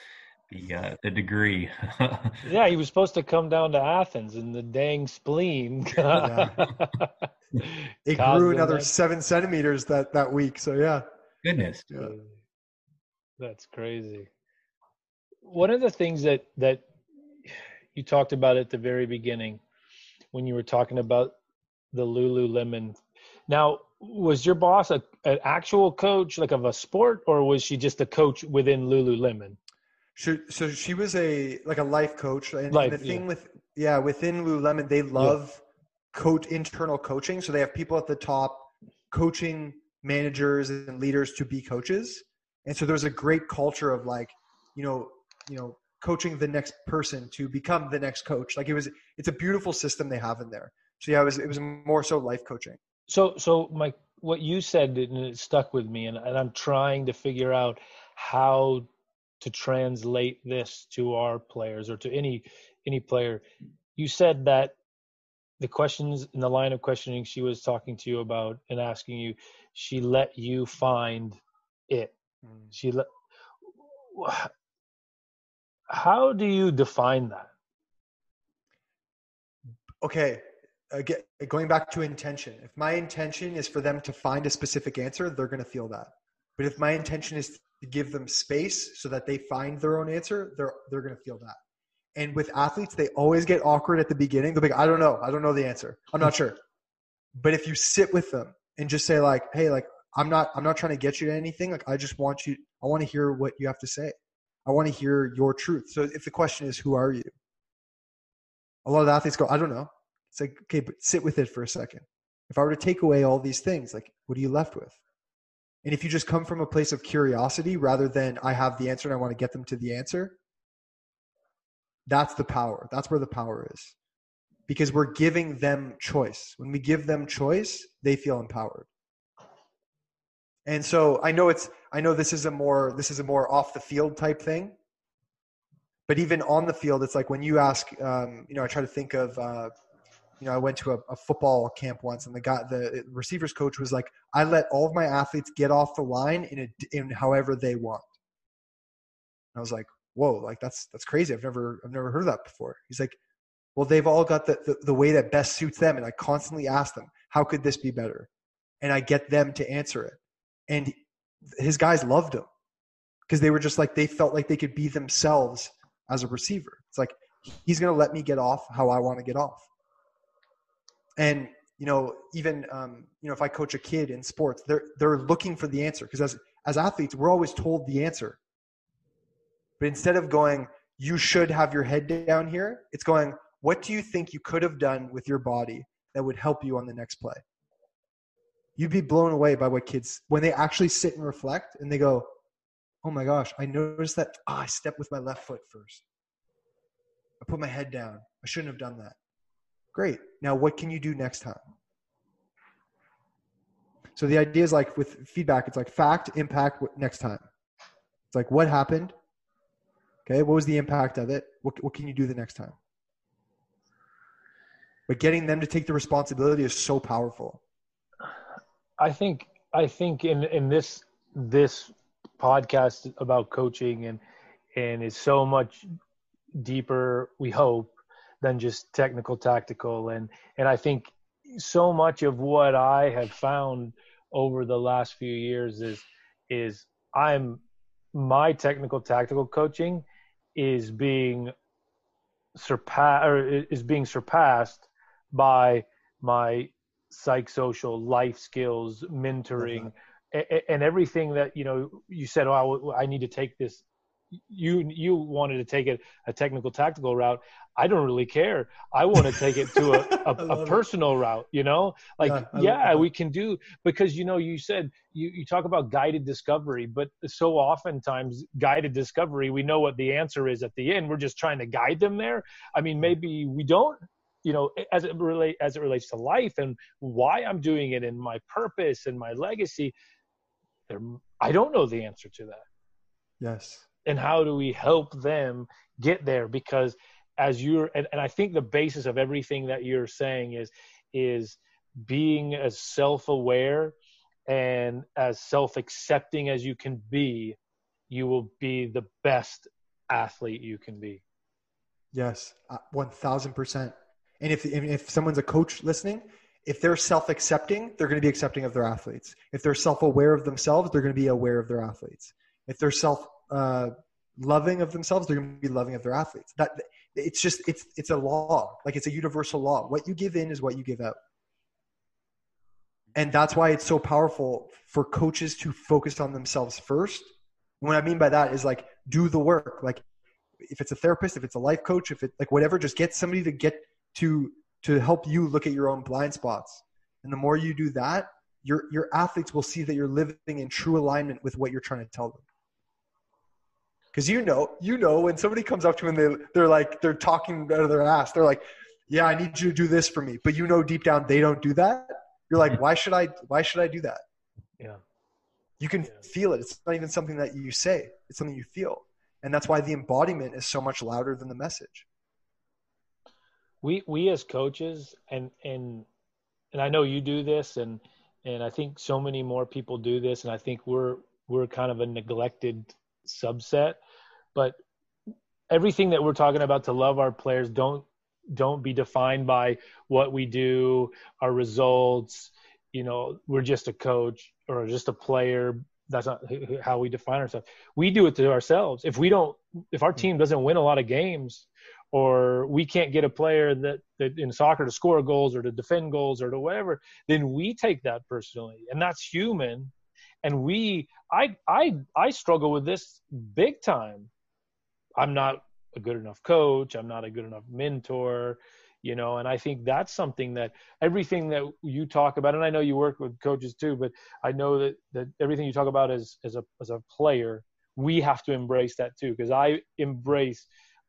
the uh, the degree. yeah, he was supposed to come down to Athens, and the dang spleen. it grew another that. seven centimeters that that week. So yeah. Goodness. Yeah. That's crazy. One of the things that that you talked about at the very beginning, when you were talking about the Lululemon. Now, was your boss a, an actual coach, like of a sport, or was she just a coach within Lululemon? She, so she was a like a life coach, and, life, and the thing yeah. with yeah within Lululemon, they love yeah. Coach internal coaching. So they have people at the top coaching managers and leaders to be coaches, and so there's a great culture of like you know you know coaching the next person to become the next coach. Like it was, it's a beautiful system they have in there. So yeah, it was it was more so life coaching. So so my what you said and it stuck with me, and, and I'm trying to figure out how to translate this to our players or to any any player. You said that the questions in the line of questioning she was talking to you about and asking you, she let you find it. Mm. She let. How do you define that? Okay, again, going back to intention. If my intention is for them to find a specific answer, they're going to feel that. But if my intention is to give them space so that they find their own answer, they're they're going to feel that. And with athletes, they always get awkward at the beginning. They'll be like, I don't know. I don't know the answer. I'm not sure. But if you sit with them and just say like, hey, like I'm not I'm not trying to get you to anything. Like I just want you I want to hear what you have to say. I want to hear your truth. So if the question is who are you? A lot of athletes go, I don't know. It's like, okay, but sit with it for a second. If I were to take away all these things, like what are you left with? And if you just come from a place of curiosity rather than I have the answer and I want to get them to the answer, that's the power. That's where the power is. because we're giving them choice. When we give them choice, they feel empowered. And so I know it's I know this is a more this is a more off the field type thing, but even on the field, it's like when you ask, um, you know, I try to think of, uh, you know, I went to a, a, football camp once, and the guy, the receivers coach, was like, "I let all of my athletes get off the line in a, in however they want." I was like, "Whoa, like that's that's crazy. I've never I've never heard of that before." He's like, "Well, they've all got the, the the way that best suits them," and I constantly ask them, "How could this be better?" And I get them to answer it and his guys loved him because they were just like they felt like they could be themselves as a receiver. It's like he's going to let me get off how I want to get off. And you know, even um, you know, if I coach a kid in sports, they're they're looking for the answer because as as athletes, we're always told the answer. But instead of going, you should have your head down here, it's going, what do you think you could have done with your body that would help you on the next play? you'd be blown away by what kids when they actually sit and reflect and they go oh my gosh i noticed that oh, i stepped with my left foot first. I put my head down. I shouldn't have done that. Great. Now what can you do next time? So the idea is like with feedback it's like fact impact next time. It's like what happened okay what was the impact of it? What, what can you do the next time? But getting them to take the responsibility is so powerful. I think I think in in this this podcast about coaching and and is so much deeper we hope than just technical tactical. And and I think so much of what I have found over the last few years is is I'm my technical tactical coaching is being surpassed or is being surpassed by my psychosocial life skills mentoring and everything that you know you said oh i need to take this you you wanted to take it a technical tactical route i don't really care. I want to take it to a, a, a personal it. route you know? Like yeah, yeah we can do because you know you said you, you talk about guided discovery but so oftentimes guided discovery we know what the answer is at the end. We're just trying to guide them there. I mean maybe we don't you know as it relate as it relates to life and why i'm doing it and my purpose and my legacy there i don't know the answer to that. Yes. And how do we help them get there? Because as you're and, and i think the basis of everything that you're saying is is being as self-aware and as self-accepting as you can be you will be the best athlete you can be yes 1000% and if if someone's a coach listening, if they're self-accepting, they're going to be accepting of their athletes. If they're self-aware of themselves, they're going to be aware of their athletes. If they're self uh, loving of themselves, they're going to be loving of their athletes. That it's just it's it's a law, like it's a universal law. What you give in is what you give out, and that's why it's so powerful for coaches to focus on themselves first. What I mean by that is like do the work. Like if it's a therapist, if it's a life coach, if it like whatever, just get somebody to get to to help you look at your own blind spots. And the more you do that, your your athletes will see that you're living in true alignment with what you're trying to tell them. Because you know, you know, when somebody comes up to you and they they're like they're talking out of their ass, they're like, "Yeah, I need you to do this for me," but you know deep down they don't do that. You're like, mm-hmm. "Why should I? Why should I do that?" Yeah, you can yeah. feel it. It's not even something that you say; it's something you feel, and that's why the embodiment is so much louder than the message we we as coaches and and and I know you do this and and I think so many more people do this and I think we're we're kind of a neglected subset but everything that we're talking about to love our players don't don't be defined by what we do our results you know we're just a coach or just a player that's not how we define ourselves we do it to ourselves if we don't if our team doesn't win a lot of games or we can't get a player that, that in soccer to score goals or to defend goals or to whatever, then we take that personally. And that's human. And we I I I struggle with this big time. I'm not a good enough coach, I'm not a good enough mentor, you know, and I think that's something that everything that you talk about, and I know you work with coaches too, but I know that that everything you talk about as as a as a player, we have to embrace that too, because I embrace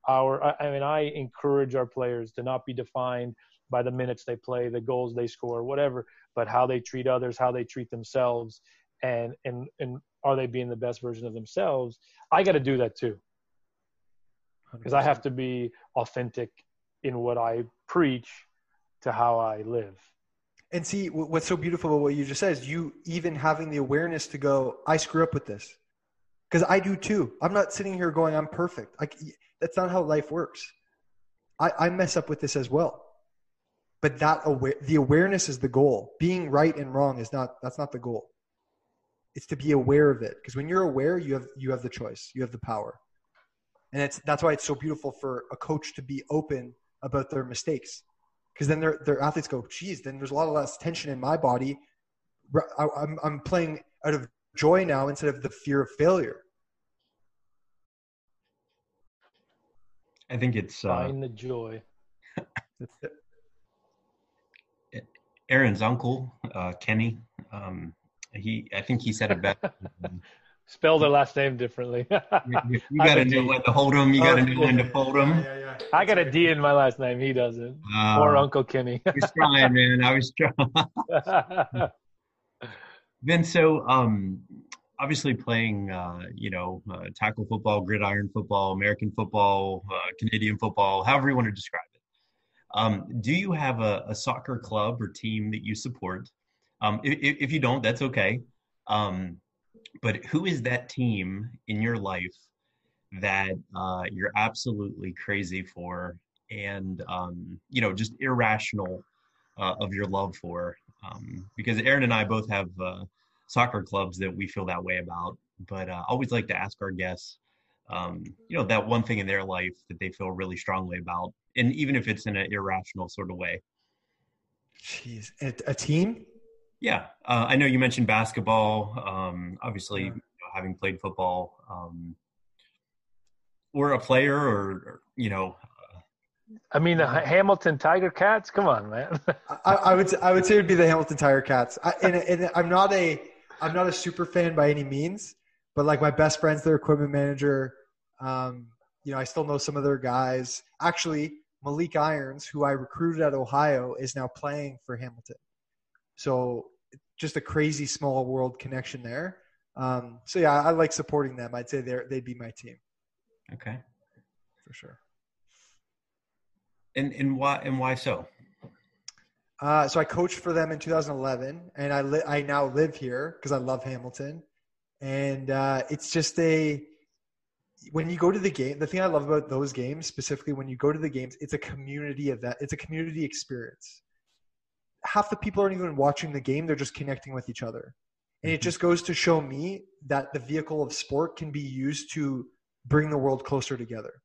our I, I mean I encourage our players to not be defined by the minutes they play, the goals they score, whatever, but how they treat others, how they treat themselves, and and and are they being the best version of themselves? I got to do that too, because I have to be authentic in what I preach to how I live. And see, what's so beautiful about what you just said is you even having the awareness to go, I screw up with this. Because I do too. I'm not sitting here going, I'm perfect. I, that's not how life works. I, I mess up with this as well. But that aware, the awareness is the goal. Being right and wrong is not, that's not the goal. It's to be aware of it. Because when you're aware, you have, you have the choice, you have the power. And it's, that's why it's so beautiful for a coach to be open about their mistakes because then their their athletes go, geez, then there's a lot less tension in my body. I, I'm I'm playing out of joy now instead of the fear of failure. I think it's uh, find the joy. Aaron's uncle, uh, Kenny. Um, he, I think he said it best. Spell their last name differently. you, you got to know when to hold them. You got to know when to fold them. Yeah, yeah, yeah. I got a D in my last name. He doesn't. Uh, or Uncle Kenny. I was trying, man. I was trying. then so, um, obviously playing, uh, you know, uh, tackle football, gridiron football, American football, uh, Canadian football, however you want to describe it. Um, do you have a, a, soccer club or team that you support? Um, if, if, you don't, that's okay. Um, but who is that team in your life that uh, you're absolutely crazy for and um, you know just irrational uh, of your love for? Um, because aaron and i both have uh, soccer clubs that we feel that way about but uh, always like to ask our guests um, you know that one thing in their life that they feel really strongly about and even if it's in an irrational sort of way. Jeez a, a team yeah, uh, I know you mentioned basketball. Um, obviously, yeah. you know, having played football, um, or a player, or, or you know. I mean, the Hamilton Tiger Cats. Come on, man. I, I, would I would say it would be the Hamilton Tiger Cats. I, and, and I'm not a I'm not a super fan by any means, but like my best friend's their equipment manager. Um, you know, I still know some of their guys. Actually, Malik Irons, who I recruited at Ohio, is now playing for Hamilton. So just a crazy small world connection there. Um, so yeah, I like supporting them. I'd say they they'd be my team. Okay, for sure. And and why and why so? Uh, so I coached for them in 2011, and I li- I now live here because I love Hamilton, and uh, it's just a when you go to the game. The thing I love about those games, specifically when you go to the games, it's a community event. It's a community experience half the people aren't even watching the game; they're just connecting with each other. And it mm-hmm. just goes to show me that the vehicle of sport can be used to bring the world closer together.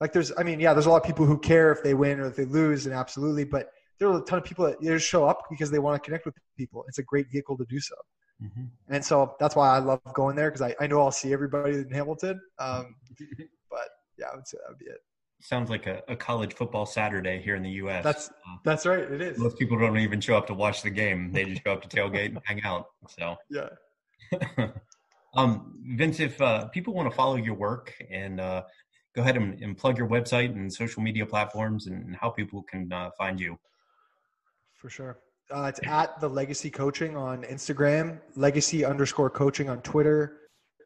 Like there's, I mean, yeah, there's a lot of people who care if they win or if they lose, and absolutely, but there are a ton of people that just show up because they want to connect with people. It's a great vehicle to do so. Mm-hmm. And so that's why I love going there because I, I know I'll see everybody in Hamilton. Um, but yeah, I would say that would be it sounds like a, a, college football Saturday here in the U.S. That's uh, that's right. It is. Most people don't even show up to watch the game; they just show up to tailgate and hang out. So yeah. um, Vince, if uh, people want to follow your work and uh, go ahead and, and, plug your website and social media platforms and how people can uh, find you. For sure. Uh, it's at the Legacy Coaching on Instagram, Legacy underscore Coaching on Twitter,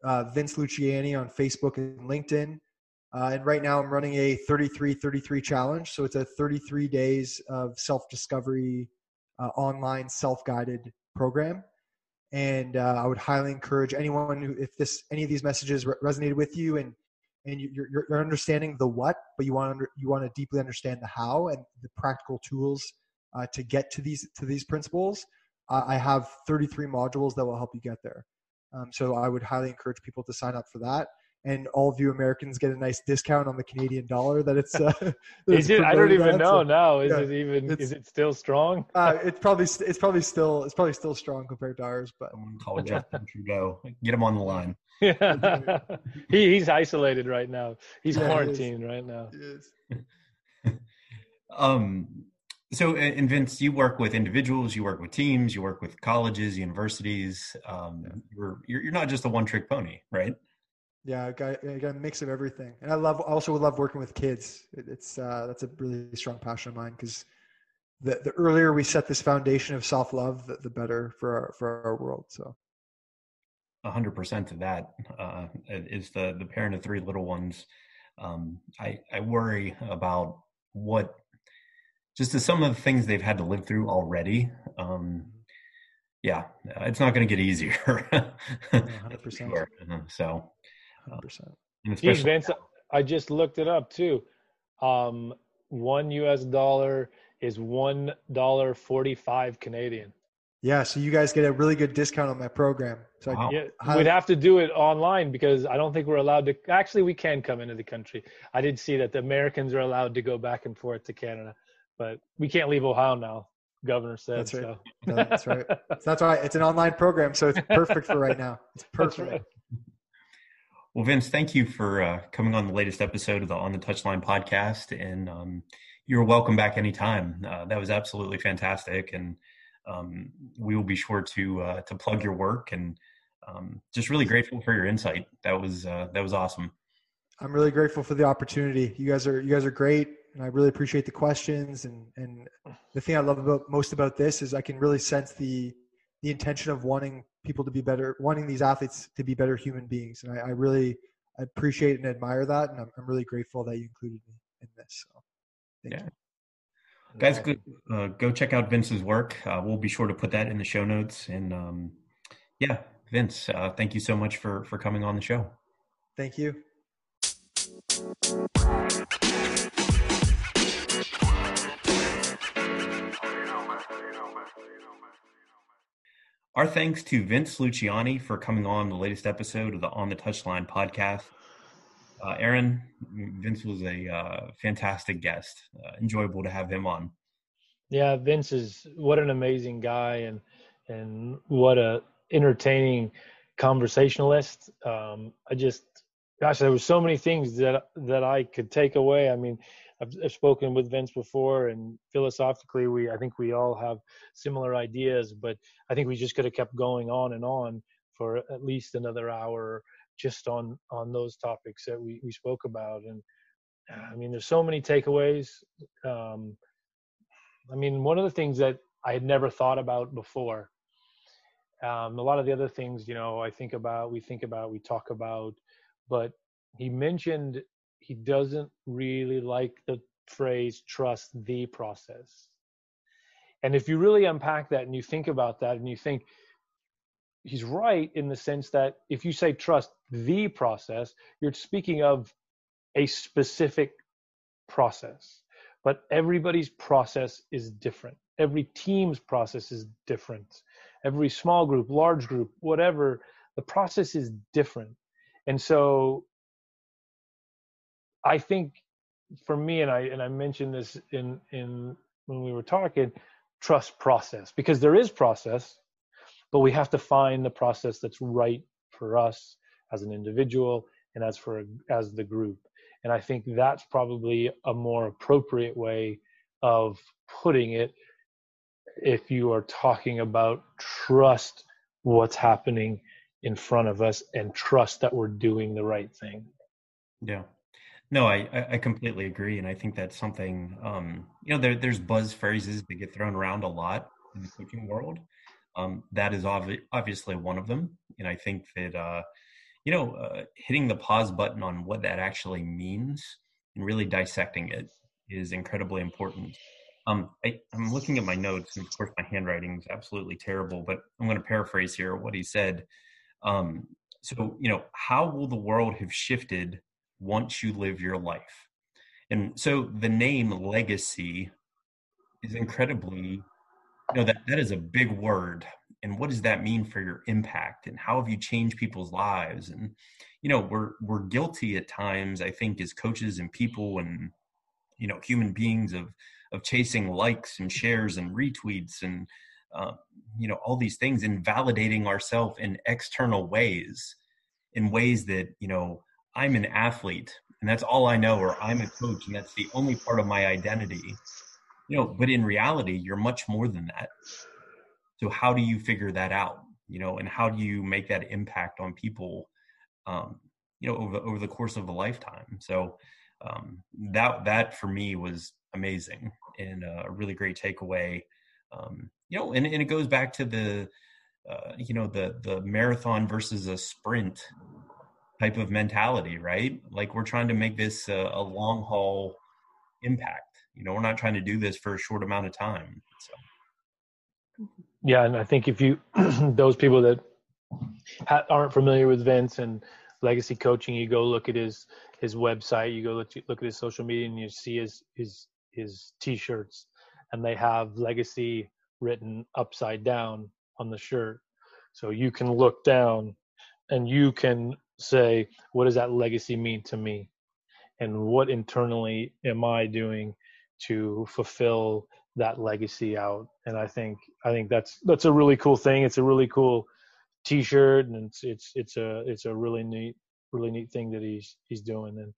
uh, Vince Luciani on Facebook and LinkedIn. Uh, and right now I'm running a 33 33 challenge. So it's a 33 days of self discovery, uh, online self guided program. And uh, I would highly encourage anyone who, if this any of these messages re- resonated with you and and you're, you're, understanding the what, but you want to under, you want to deeply understand the how and the practical tools uh, to get to these to these principles. I have 33 modules that will help you get there. Um, so I would highly encourage people to sign up for that and all of you Americans get a nice discount on the Canadian dollar that it's. Uh, that it's I don't even know so, now. Is yeah, it even? Is it still strong? uh, it's probably it's probably still it's probably still strong compared to ours. But call Justin Trudeau. Get him on the line. Yeah, he, he's isolated right now. He's yeah, quarantined right now. um. So, and Vince, you work with individuals, you work with teams, you work with colleges, universities. Um, you're you're not just a one trick pony, right? Yeah, I got, I got a mix of everything, and I love also love working with kids. It, it's uh, that's a really strong passion of mine because the the earlier we set this foundation of self love, the, the better for our for our world. So, hundred percent of that uh, is the the parent of three little ones. Um, I I worry about what just some of the things they've had to live through already. Um, yeah, it's not going to get easier. Hundred percent. Uh-huh, so hundred percent. Geez, Vince, I just looked it up too. Um, one U.S. dollar is one dollar forty-five Canadian. Yeah, so you guys get a really good discount on my program. So wow. yeah, we'd have to do it online because I don't think we're allowed to. Actually, we can come into the country. I did see that the Americans are allowed to go back and forth to Canada, but we can't leave Ohio now. Governor said. That's right. So. No, that's right. That's right. It's an online program, so it's perfect for right now. It's perfect. Well, Vince, thank you for uh, coming on the latest episode of the On the Touchline podcast, and um, you're welcome back anytime. Uh, that was absolutely fantastic, and um, we will be sure to uh, to plug your work and um, just really grateful for your insight. That was uh, that was awesome. I'm really grateful for the opportunity. You guys are you guys are great, and I really appreciate the questions. and And the thing I love about most about this is I can really sense the the intention of wanting people to be better, wanting these athletes to be better human beings. And I, I really appreciate and admire that. And I'm, I'm, really grateful that you included me in this. So yeah. You. Guys, go, uh, go check out Vince's work. Uh, we'll be sure to put that in the show notes. And um, yeah, Vince, uh, thank you so much for for coming on the show. Thank you. Our thanks to Vince Luciani for coming on the latest episode of the On the Touchline podcast. Uh, Aaron, Vince was a uh, fantastic guest. Uh, enjoyable to have him on. Yeah, Vince is what an amazing guy, and and what a entertaining conversationalist. Um, I just, gosh, there were so many things that that I could take away. I mean, I've, I've, spoken with Vince before, and philosophically, we I think we all have similar ideas, but I think we just could have kept going on and on for at least another hour just on on those topics that we we spoke about. And I mean, there's so many takeaways. Um, I mean, one of the things that I had never thought about before. Um, a lot of the other things, you know, I think about, we think about, we talk about, but he mentioned he doesn't really like the phrase trust the process. And if you really unpack that and you think about that and you think he's right in the sense that if you say trust the process, you're speaking of a specific process. But everybody's process is different. Every team's process is different. Every small group, large group, whatever, the process is different. And so I think for me, and I and I mentioned this in in when we were talking, trust process because there is process, but we have to find the process that's right for us as an individual and as for as the group. And I think that's probably a more appropriate way of putting it if you are talking about trust what's happening in front of us and trust that we're doing the right thing. Yeah. No, I, I completely agree, and I think that's something. Um, you know, there, there's buzz phrases that get thrown around a lot in the coaching world. Um, that is obvi- obviously one of them, and I think that uh, you know, uh, hitting the pause button on what that actually means and really dissecting it is incredibly important. Um, I, am looking at my notes, and of course, my handwriting is absolutely terrible, but I'm going to paraphrase here what he said. Um, so, you know, how will the world have shifted once you live your life. And so the name legacy is incredibly, you know, that, that is a big word. And what does that mean for your impact? And how have you changed people's lives? And, you know, we're we're guilty at times, I think, as coaches and people and, you know, human beings of of chasing likes and shares and retweets and uh, you know all these things and validating ourselves in external ways in ways that you know I'm an athlete and that's all I know, or I'm a coach and that's the only part of my identity. You know, but in reality, you're much more than that. So how do you figure that out? You know, and how do you make that impact on people? Um, you know over over the course of a lifetime. So um, that that for me was amazing and a really great takeaway. Um, you know, and, and it goes back to the uh, you know the the marathon versus a sprint type of mentality, right? Like we're trying to make this a, a long haul impact. You know, we're not trying to do this for a short amount of time. So. Yeah, and I think if you those people that ha- aren't familiar with Vince and legacy coaching, you go look at his his website, you go look, look at his social media, and you see his his his t-shirts, and they have legacy written upside down on the shirt, so you can look down, and you can say, what does that legacy mean to me, and what internally am I doing to fulfill that legacy out? And i think i think that's that's a really cool thing. It's a really cool t-shirt and it's it's it's a it's a really neat really neat thing that he's he's doing. And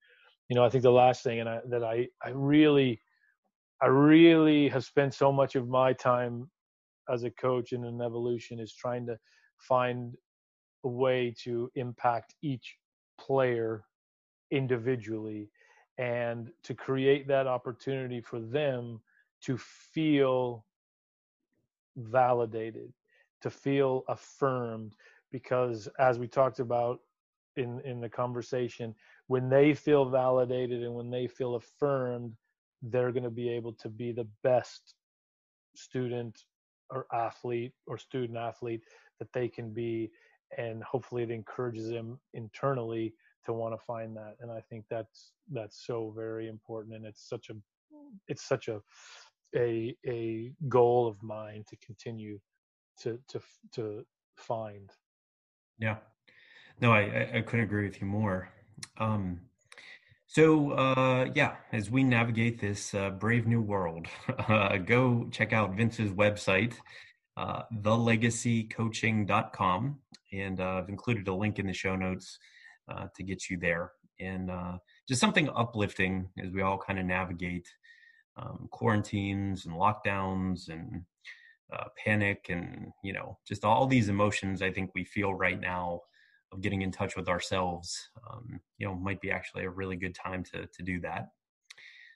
you know i think the last thing and i that i i really i really have spent so much of my time as a coach in an evolution is trying to find a way to impact each player individually and to create that opportunity for them to feel validated, to feel affirmed, because as we talked about in in the conversation, when they feel validated and when they feel affirmed, they're going to be able to be the best student or athlete or student athlete that they can be and hopefully it encourages them internally to want to find that and i think that's that's so very important and it's such a it's such a a a goal of mine to continue to to to find. Yeah, no, I I couldn't agree with you more. Um, so uh, yeah, as we navigate this uh, brave new world, uh, go check out Vince's website, uh, thelegacycoaching.com, and uh, I've included a link in the show notes uh, to get you there. And uh, just something uplifting as we all kind of navigate um, quarantines and lockdowns and uh, panic and you know just all these emotions i think we feel right now of getting in touch with ourselves um, you know might be actually a really good time to to do that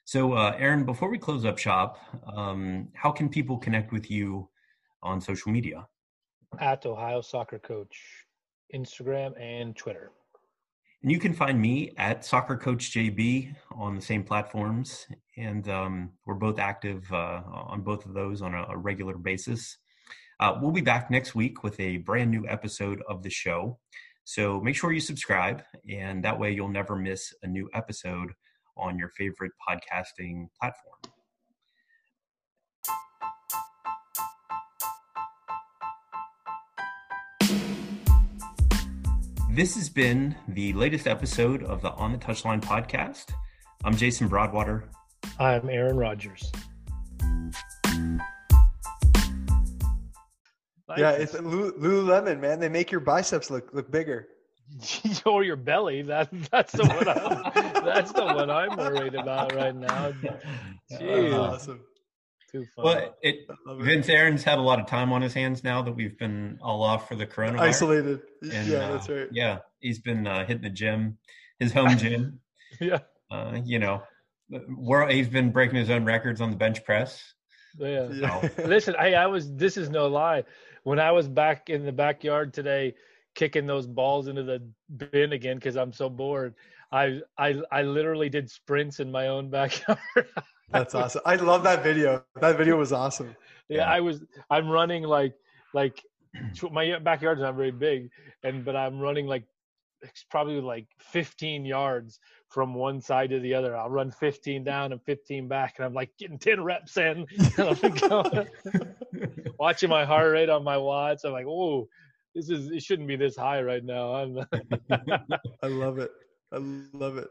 so uh, aaron before we close up shop um, how can people connect with you on social media at ohio soccer coach instagram and twitter and you can find me at Soccer Coach JB on the same platforms. And um, we're both active uh, on both of those on a, a regular basis. Uh, we'll be back next week with a brand new episode of the show. So make sure you subscribe, and that way you'll never miss a new episode on your favorite podcasting platform. This has been the latest episode of the On the Touchline podcast. I'm Jason Broadwater. I'm Aaron Rodgers. Yeah, it's Lululemon, man. They make your biceps look look bigger. or your belly. That that's the one. I'm, that's the one I'm worried about right now. Jeez. awesome. Too fun. Well, it, Vince Aaron's had a lot of time on his hands now that we've been all off for the coronavirus. Isolated. And, yeah, uh, that's right. Yeah, he's been uh, hitting the gym, his home gym. yeah. Uh, you know, where he's been breaking his own records on the bench press. Yeah. So. Listen, I, I was. This is no lie. When I was back in the backyard today, kicking those balls into the bin again because I'm so bored. I I I literally did sprints in my own backyard. That's awesome. I love that video. That video was awesome. Yeah, yeah. I was. I'm running like like my backyard's not very big, and but I'm running like it's probably like 15 yards from one side to the other. I'll run 15 down and 15 back, and I'm like getting 10 reps in. watching my heart rate on my watch. I'm like, oh, this is it shouldn't be this high right now. I love it. I love it.